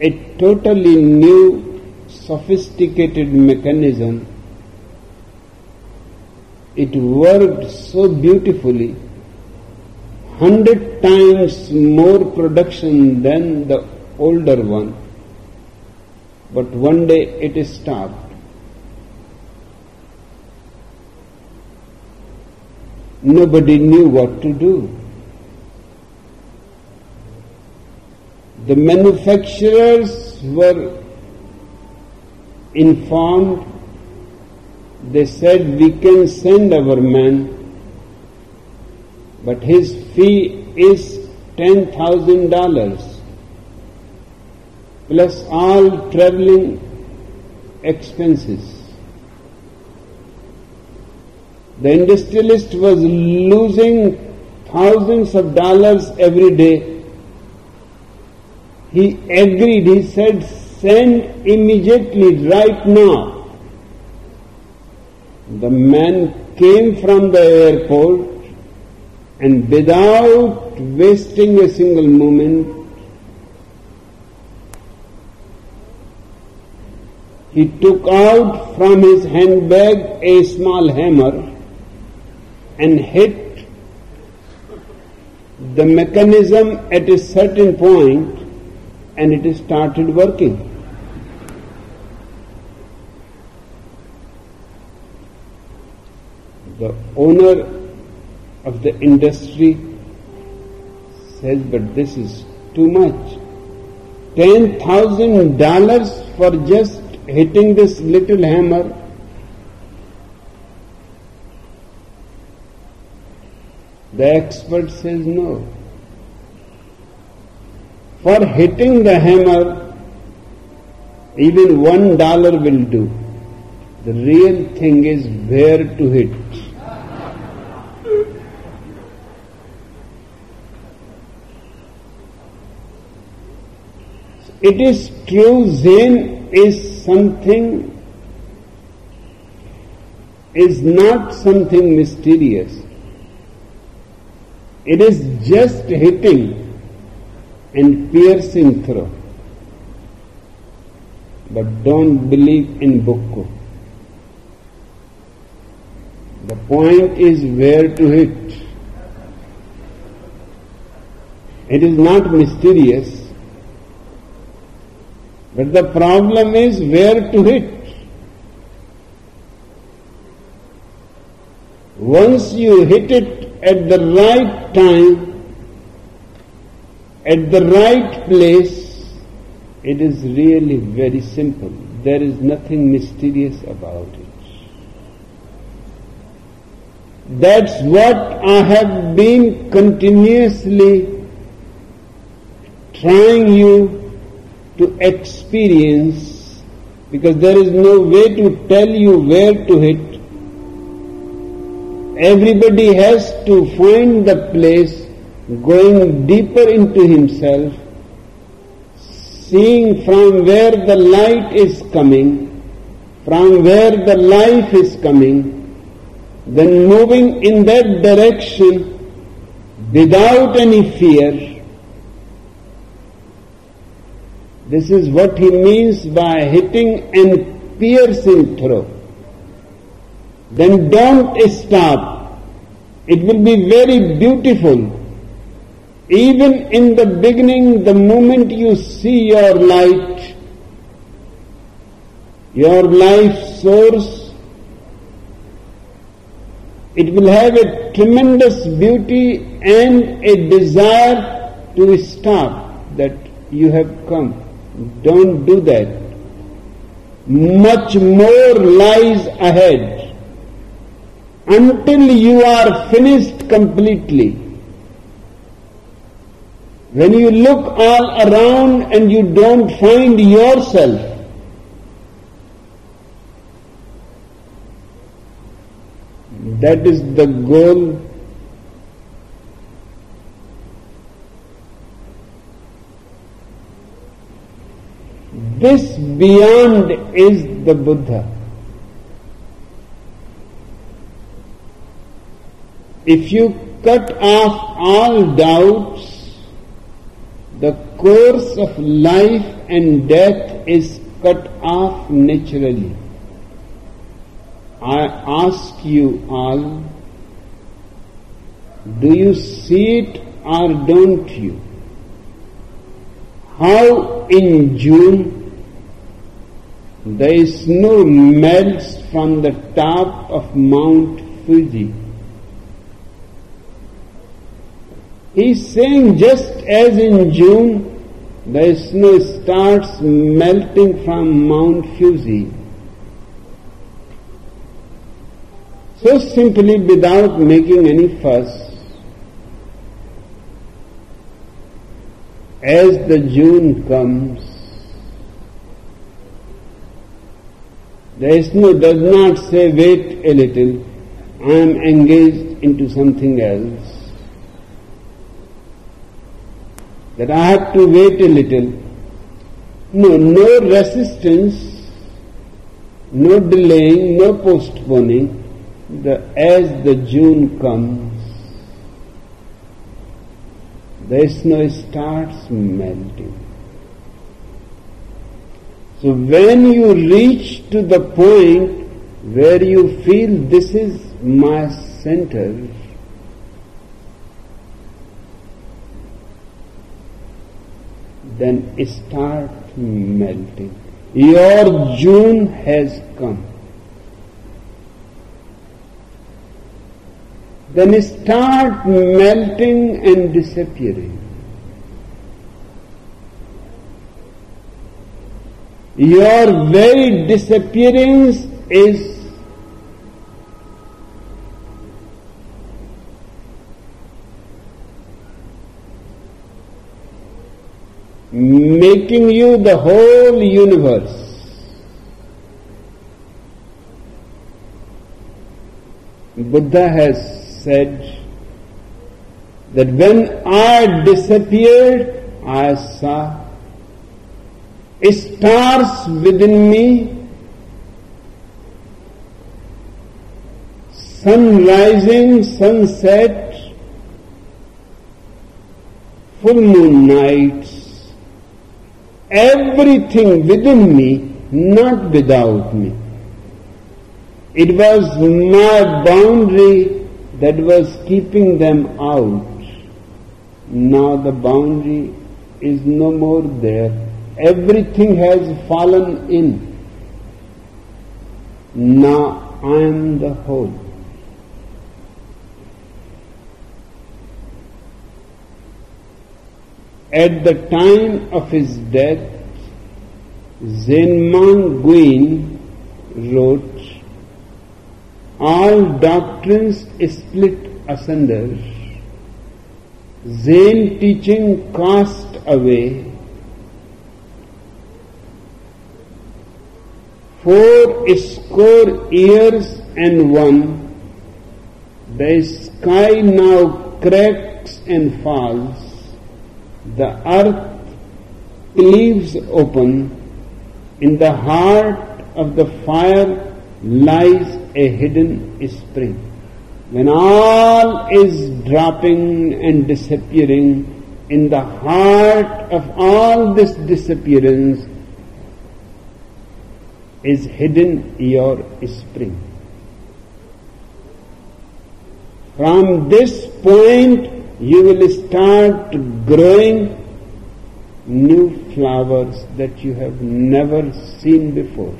a totally new sophisticated mechanism. It worked so beautifully, hundred times more production than the older one. But one day it is stopped. Nobody knew what to do. The manufacturers were informed, they said, we can send our man, but his fee is $10,000 plus all traveling expenses. The industrialist was losing thousands of dollars every day. He agreed, he said, send immediately, right now. The man came from the airport and without wasting a single moment, he took out from his handbag a small hammer and hit the mechanism at a certain point and it started working. The owner of the industry says, but this is too much. Ten thousand dollars for just hitting this little hammer The expert says no. For hitting the hammer, even one dollar will do. The real thing is where to hit. It is true, Zen is something, is not something mysterious. It is just hitting and piercing through. But don't believe in book. The point is where to hit. It is not mysterious. But the problem is where to hit. Once you hit it at the right time, at the right place, it is really very simple. There is nothing mysterious about it. That's what I have been continuously trying you to experience because there is no way to tell you where to hit Everybody has to find the place going deeper into himself seeing from where the light is coming, from where the life is coming, then moving in that direction without any fear. This is what he means by hitting and piercing through. Then don't stop. It will be very beautiful. Even in the beginning, the moment you see your light, your life source, it will have a tremendous beauty and a desire to stop that you have come. Don't do that. Much more lies ahead until you are finished completely. When you look all around and you don't find yourself, That is the goal. This beyond is the Buddha. If you cut off all doubts, the course of life and death is cut off naturally. I ask you all, do you see it or don't you? How in June the snow melts from the top of Mount Fuji. He's saying just as in June the snow starts melting from Mount Fuji, so simply without making any fuss. As the June comes, the snow does not say, wait a little, I am engaged into something else. That I have to wait a little. No, no resistance, no delaying, no postponing the, as the June comes, the snow starts melting. So when you reach to the point where you feel this is my center, then start melting. Your June has come. then start melting and disappearing. Your very disappearance is making you the whole universe. Buddha has said that when I disappeared, I saw stars within me, sun rising, sunset, full moon nights, everything within me, not without me. It was my boundary that was keeping them out. Now the boundary is no more there. Everything has fallen in. Now I am the whole. At the time of his death, Zhenmang Guin wrote all doctrines split asunder. Zen teaching cast away. Four score years and one, the sky now cracks and falls, the earth cleaves open, in the heart of the fire lies a hidden spring. When all is dropping and disappearing, in the heart of all this disappearance is hidden your spring. From this point, you will start growing new flowers that you have never seen before.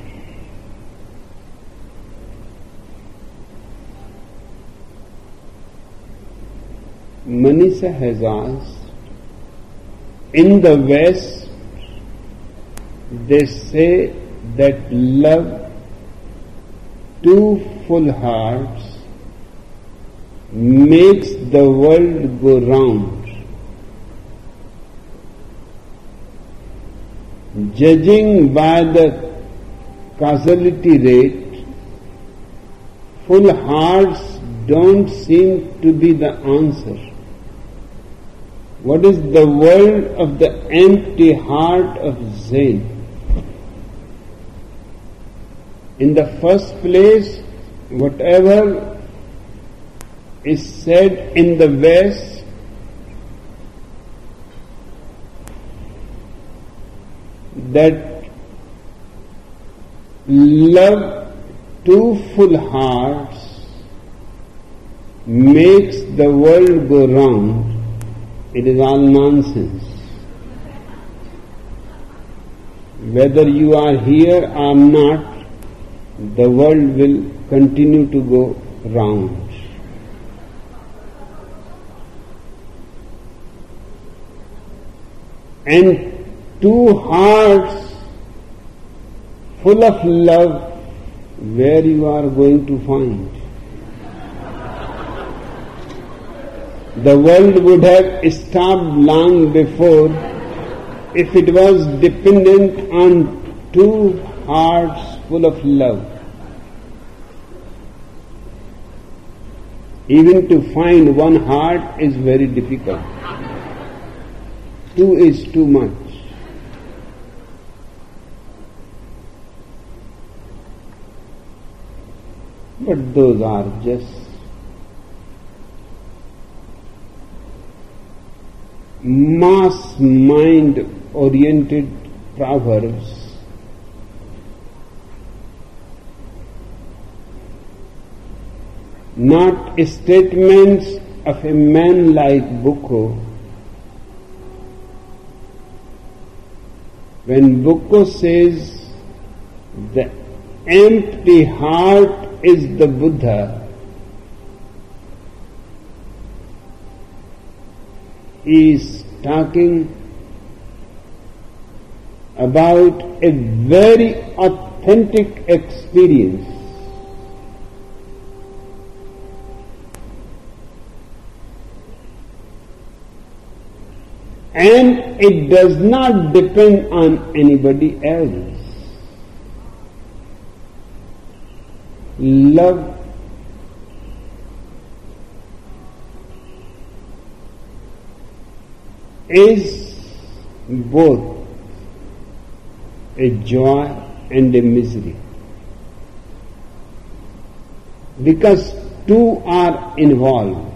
Maneesha has asked, in the West, they say that love two full hearts makes the world go round. Judging by the causality rate, full hearts don't seem to be the answer. What is the world of the empty heart of Zen? In the first place, whatever is said in the West that love two full hearts makes the world go round it is all nonsense. Whether you are here or not, the world will continue to go round. And two hearts full of love, where you are going to find? the world would have stopped long before if it was dependent on two hearts full of love. Even to find one heart is very difficult. Two is too much. But those are just mass mind oriented proverbs not statements of a man like Bukko. When Bukko says the empty heart is the Buddha, he is talking about a very authentic experience. And it does not depend on anybody else. Love is both a joy and a misery. Because two are involved.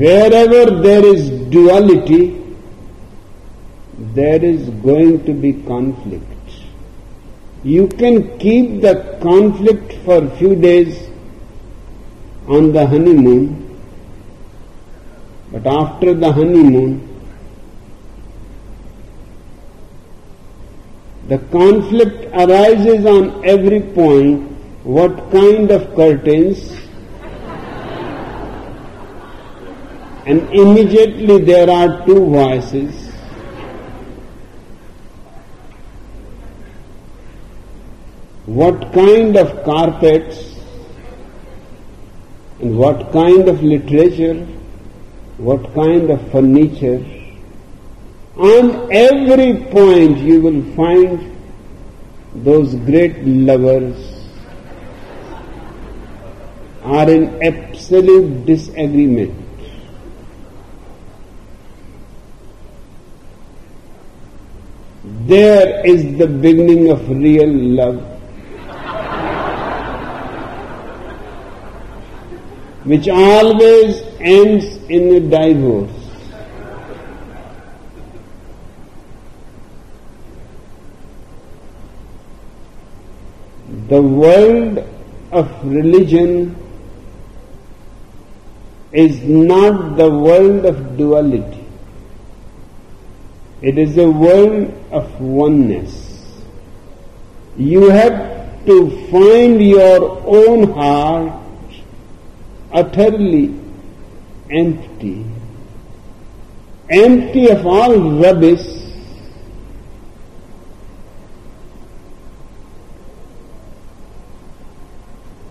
Wherever there is duality, there is going to be conflict. You can keep the conflict for a few days on the honeymoon, but after the honeymoon, the conflict arises on every point. What kind of curtains? And immediately there are two voices what kind of carpets and what kind of literature, what kind of furniture. On every point you will find those great lovers are in absolute disagreement. There is the beginning of real love. which always ends in a divorce. The world of religion is not the world of duality. It is a world of oneness. You have to find your own heart utterly empty, empty of all rubbish.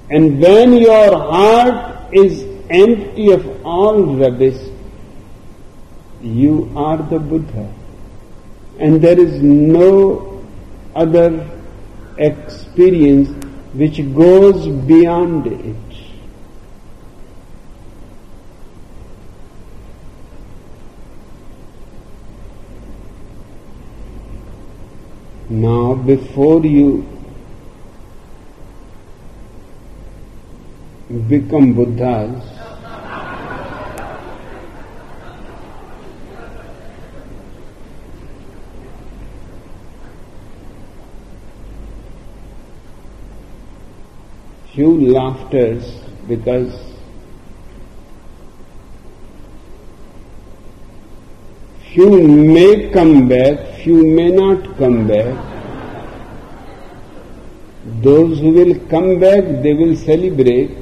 And when your heart is empty of all rubbish, you are the Buddha. And there is no other experience which goes beyond it. Now, before you become Buddhas, few laughters because few may come back few may not come back. Those who will come back, they will celebrate.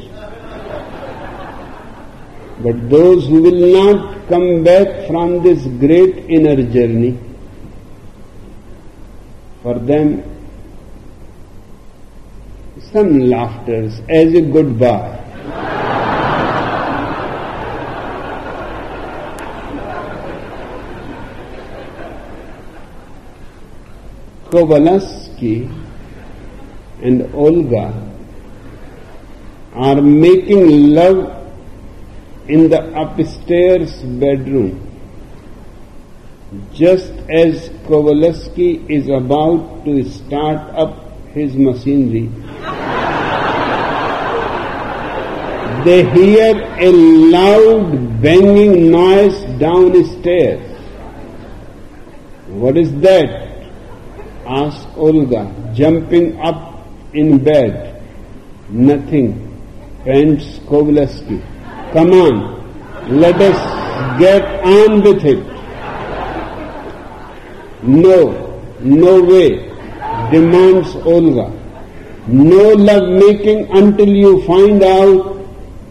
But those who will not come back from this great inner journey, for them, some laughters as a goodbye. Kovalevsky and Olga are making love in the upstairs bedroom just as Kovalevsky is about to start up his machinery. They hear a loud banging noise downstairs. What is that? asked Olga, jumping up in bed. Nothing, pants Kovalevsky. Come on, let us get on with it. No, no way, demands Olga. No love making until you find out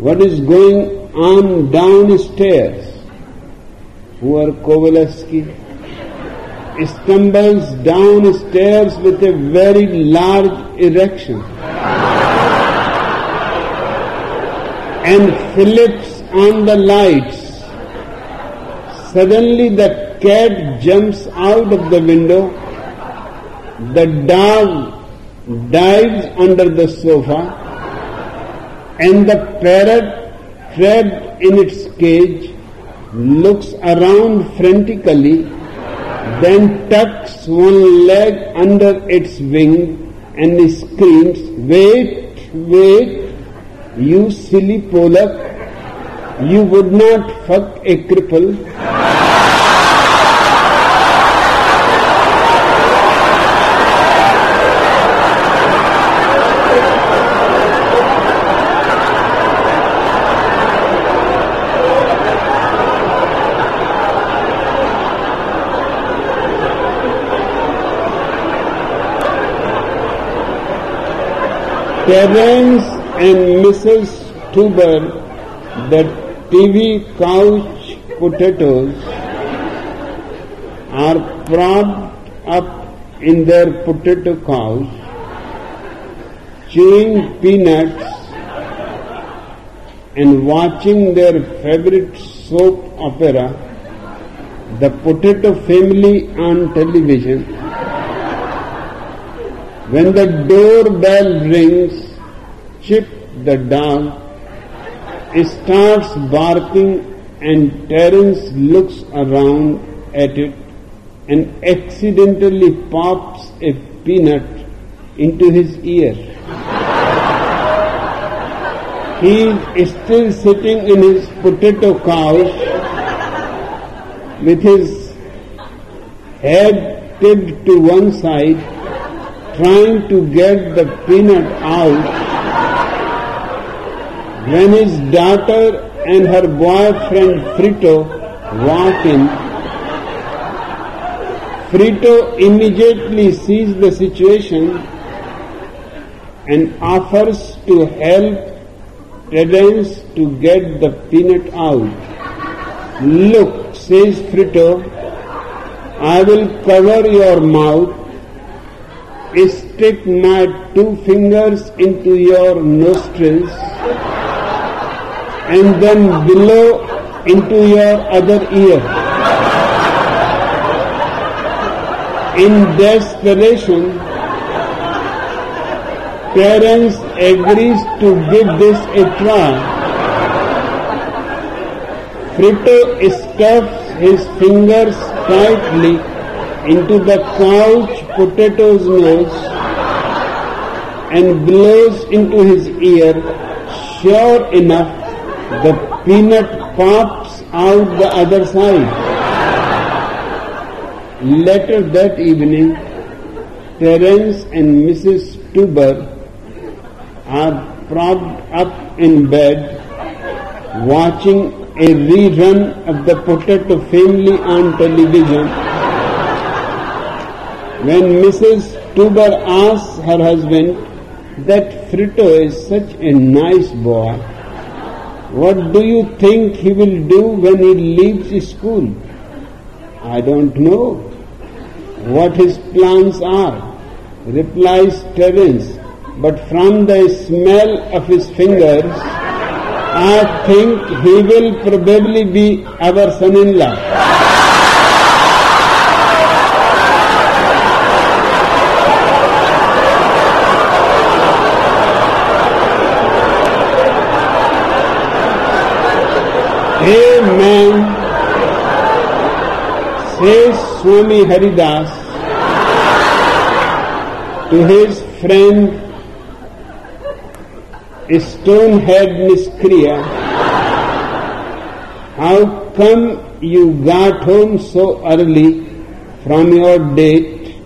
what is going on downstairs. Poor Kovalevsky stumbles downstairs with a very large erection and flips on the lights. Suddenly the cat jumps out of the window, the dog dives under the sofa, and the parrot trapped in its cage looks around frantically then tucks one leg under its wing and screams, Wait, wait, you silly Polak, you would not fuck a cripple. Terence and Mrs. Tuber, the TV couch potatoes, are propped up in their potato couch, chewing peanuts and watching their favorite soap opera, The Potato Family on television when the doorbell rings, Chip the dog starts barking and Terence looks around at it and accidentally pops a peanut into his ear. He is still sitting in his potato couch with his head tipped to one side, trying to get the peanut out, when his daughter and her boyfriend Frito walk in. Frito immediately sees the situation and offers to help Terence to get the peanut out. Look, says Frito, I will cover your mouth, stick my two fingers into your nostrils, and then blow into your other ear. In desperation, Terence agrees to give this a try. Frito stuffs his fingers tightly into the couch potato's nose and blows into his ear. Sure enough, the peanut pops out the other side. Later that evening, Terence and Mrs. Tuber are propped up in bed watching a rerun of the Potato Family on television. When Mrs. Tuber asks her husband that Frito is such a nice boy, what do you think he will do when he leaves school? I don't know what his plans are, replies Terence but from the smell of his fingers, I think he will probably be our son-in-law. Amen. Says Swami Haridas to his friend Stonehead Niskriya, how come you got home so early from your date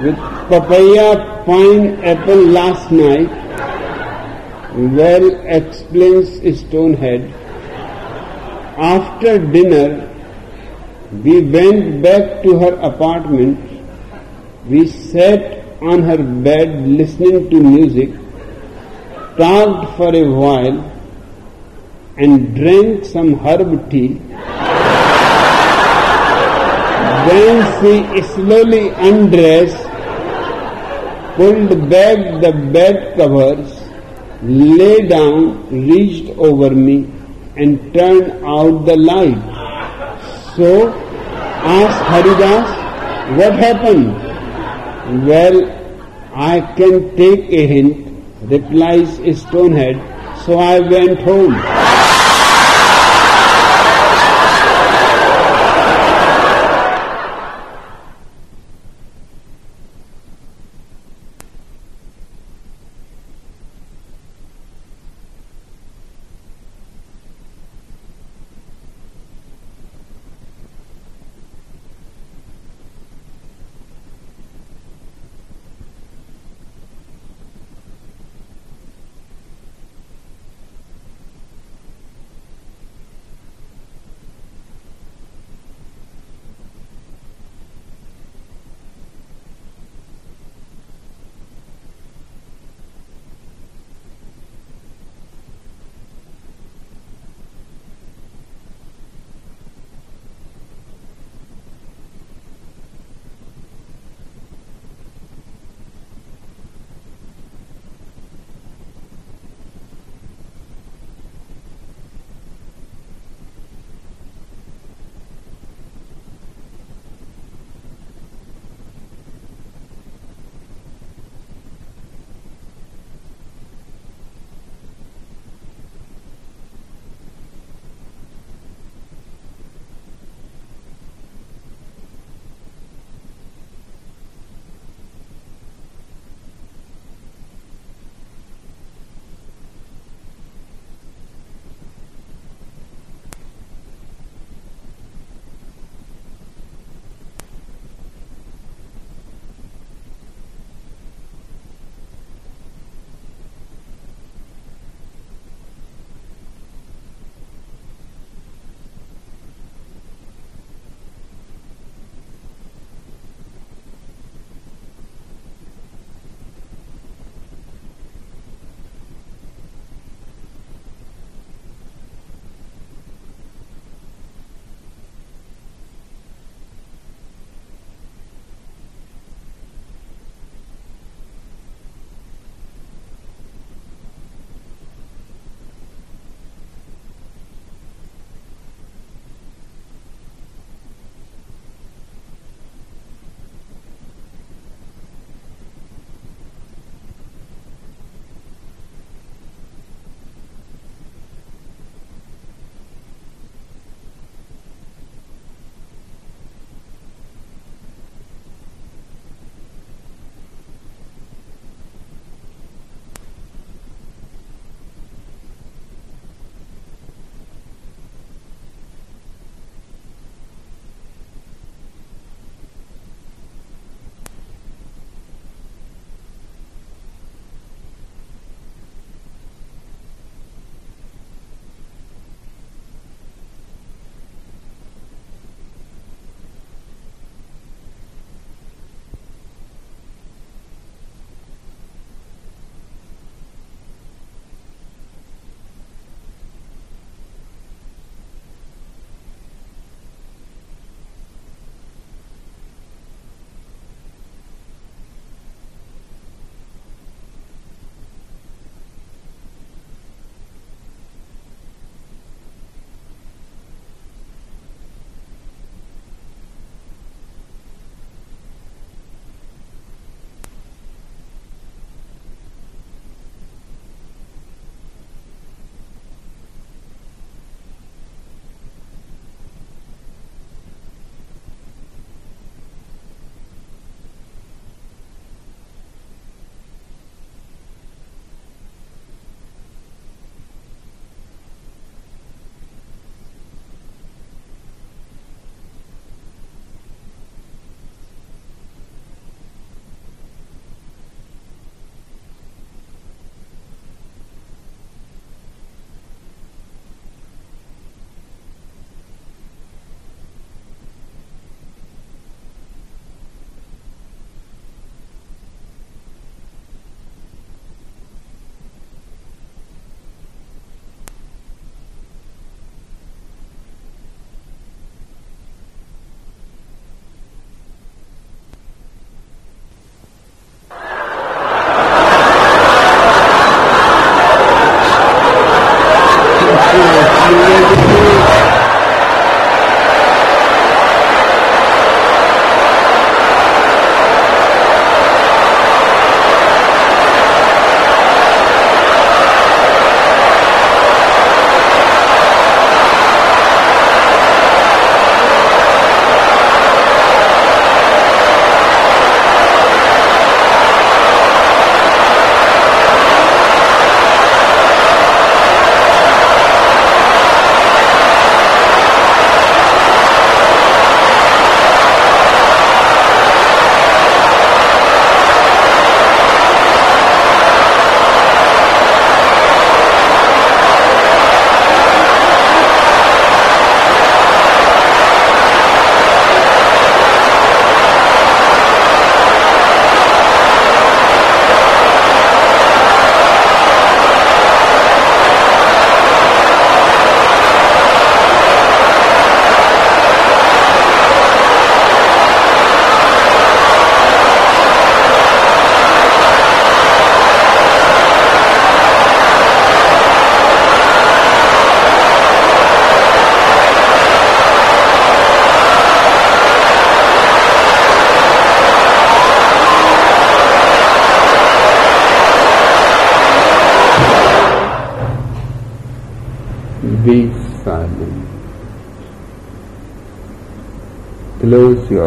with papaya pineapple last night? Well, explains Stonehead. After dinner, we went back to her apartment. We sat on her bed listening to music talked for a while and drank some herb tea. then she slowly undressed, pulled back the bed covers, lay down, reached over me, and turned out the light. So, asked Haridas, what happened? Well, I can take a hint replies Stonehead, so I went home.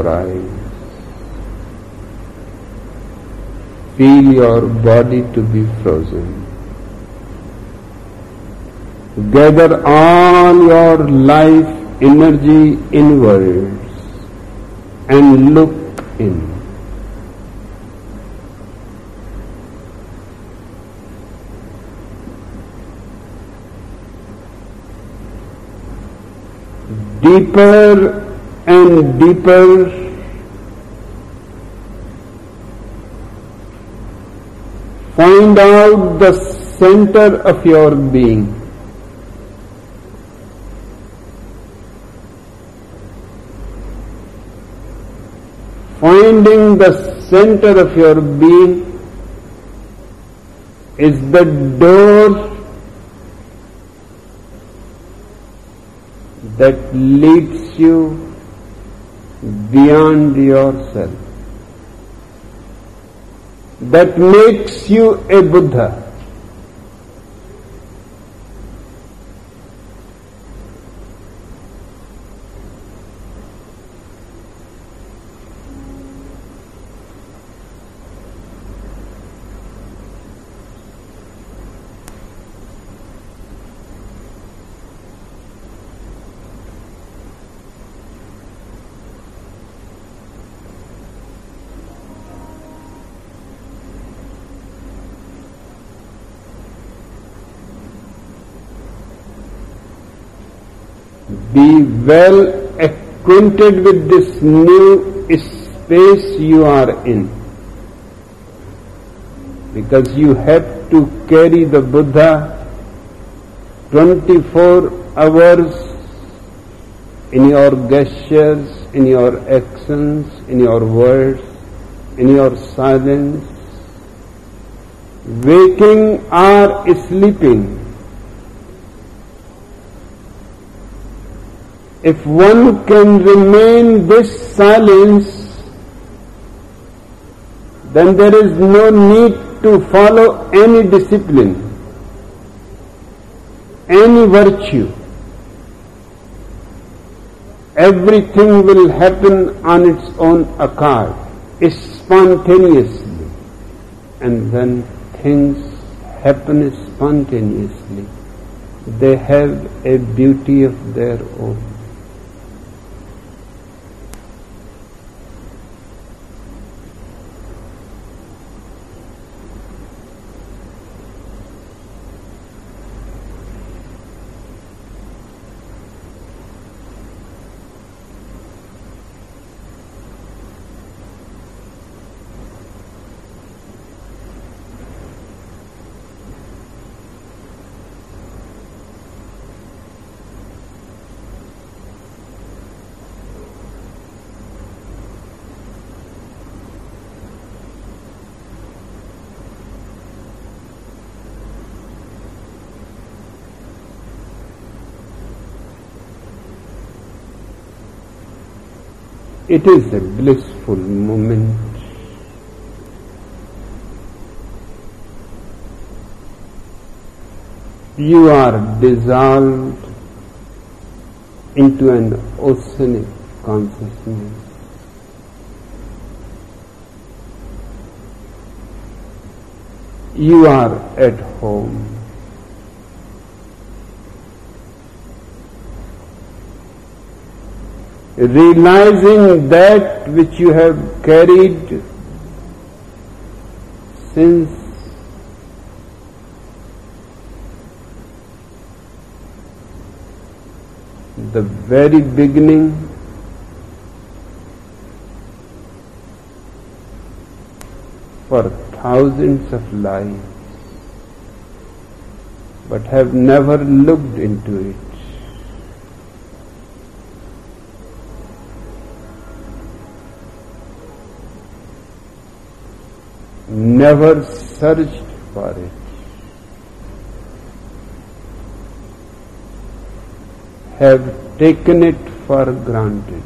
Eyes. Feel your body to be frozen. Gather all your life energy inwards and look in. Deeper and deeper Find out the center of your being. Finding the center of your being is the door that leads you beyond yourself that makes you a Buddha. Be well acquainted with this new space you are in. Because you have to carry the Buddha 24 hours in your gestures, in your actions, in your words, in your silence, waking or sleeping. If one can remain this silence, then there is no need to follow any discipline, any virtue. Everything will happen on its own accord, spontaneously, and when things happen spontaneously, they have a beauty of their own. It is a blissful moment. You are dissolved into an oceanic consciousness. You are at home. Realizing that which you have carried since the very beginning for thousands of lives but have never looked into it. Never searched for it. Have taken it for granted.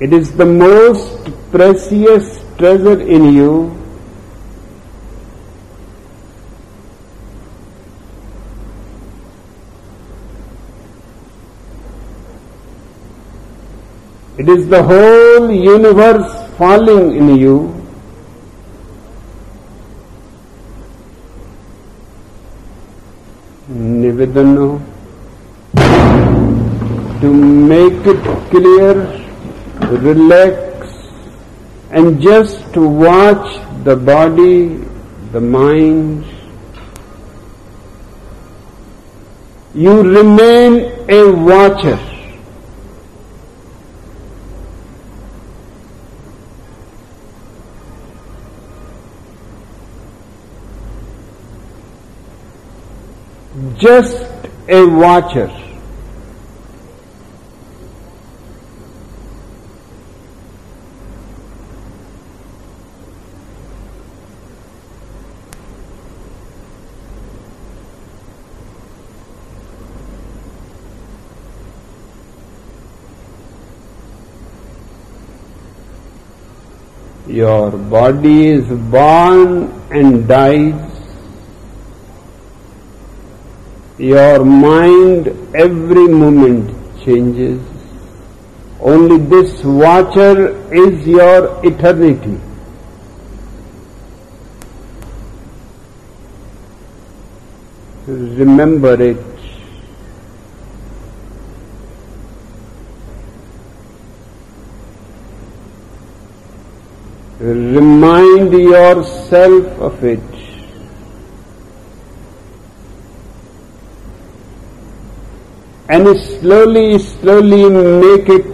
It is the most precious treasure in you It is the whole universe falling in you. Nivedano to make it clear, relax and just to watch the body, the mind. You remain a watcher. Just a watcher. Your body is born and dies your mind every moment changes. Only this watcher is your eternity. Remember it. Remind yourself of it. And slowly, slowly make it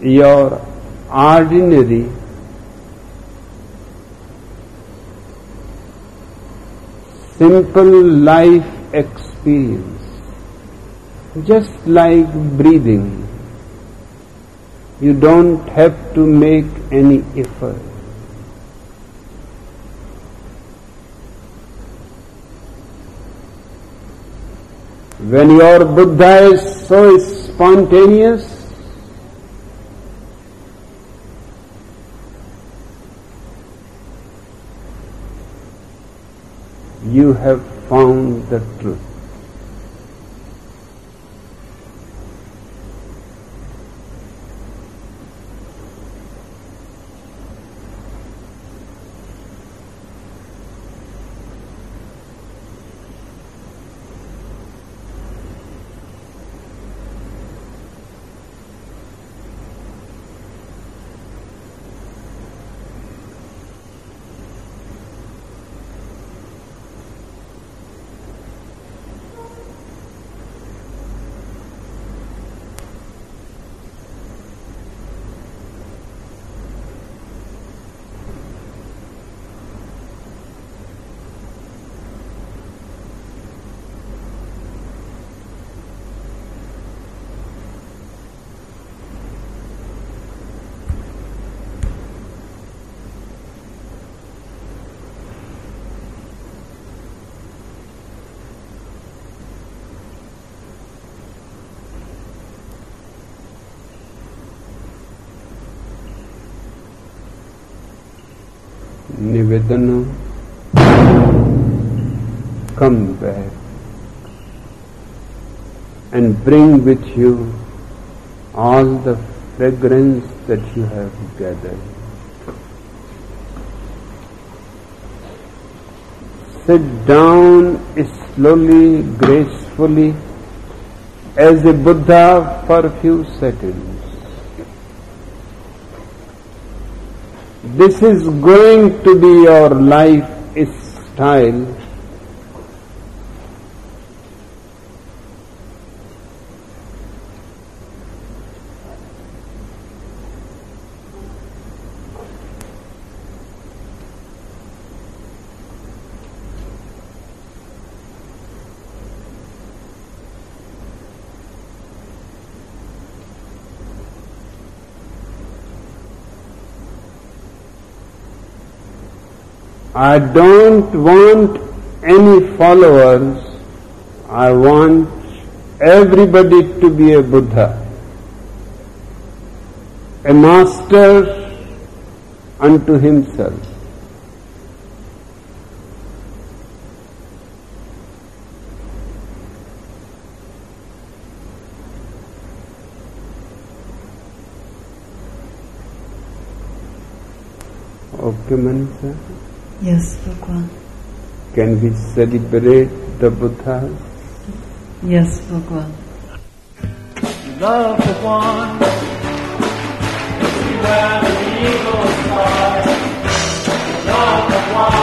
your ordinary simple life experience. Just like breathing. You don't have to make any effort. When your Buddha is so spontaneous, you have found the truth. Nivedano, come back and bring with you all the fragrance that you have gathered. Sit down slowly, gracefully, as a Buddha for a few seconds. This is going to be your life style. I don't want any followers, I want everybody to be a Buddha, a master unto himself. Optimum, sir. Yes, Bhagwan. Can we celebrate the Buddha? Yes, Bhagwan. Love Bhagwan. Where the eagles fly. Love Bhagwan.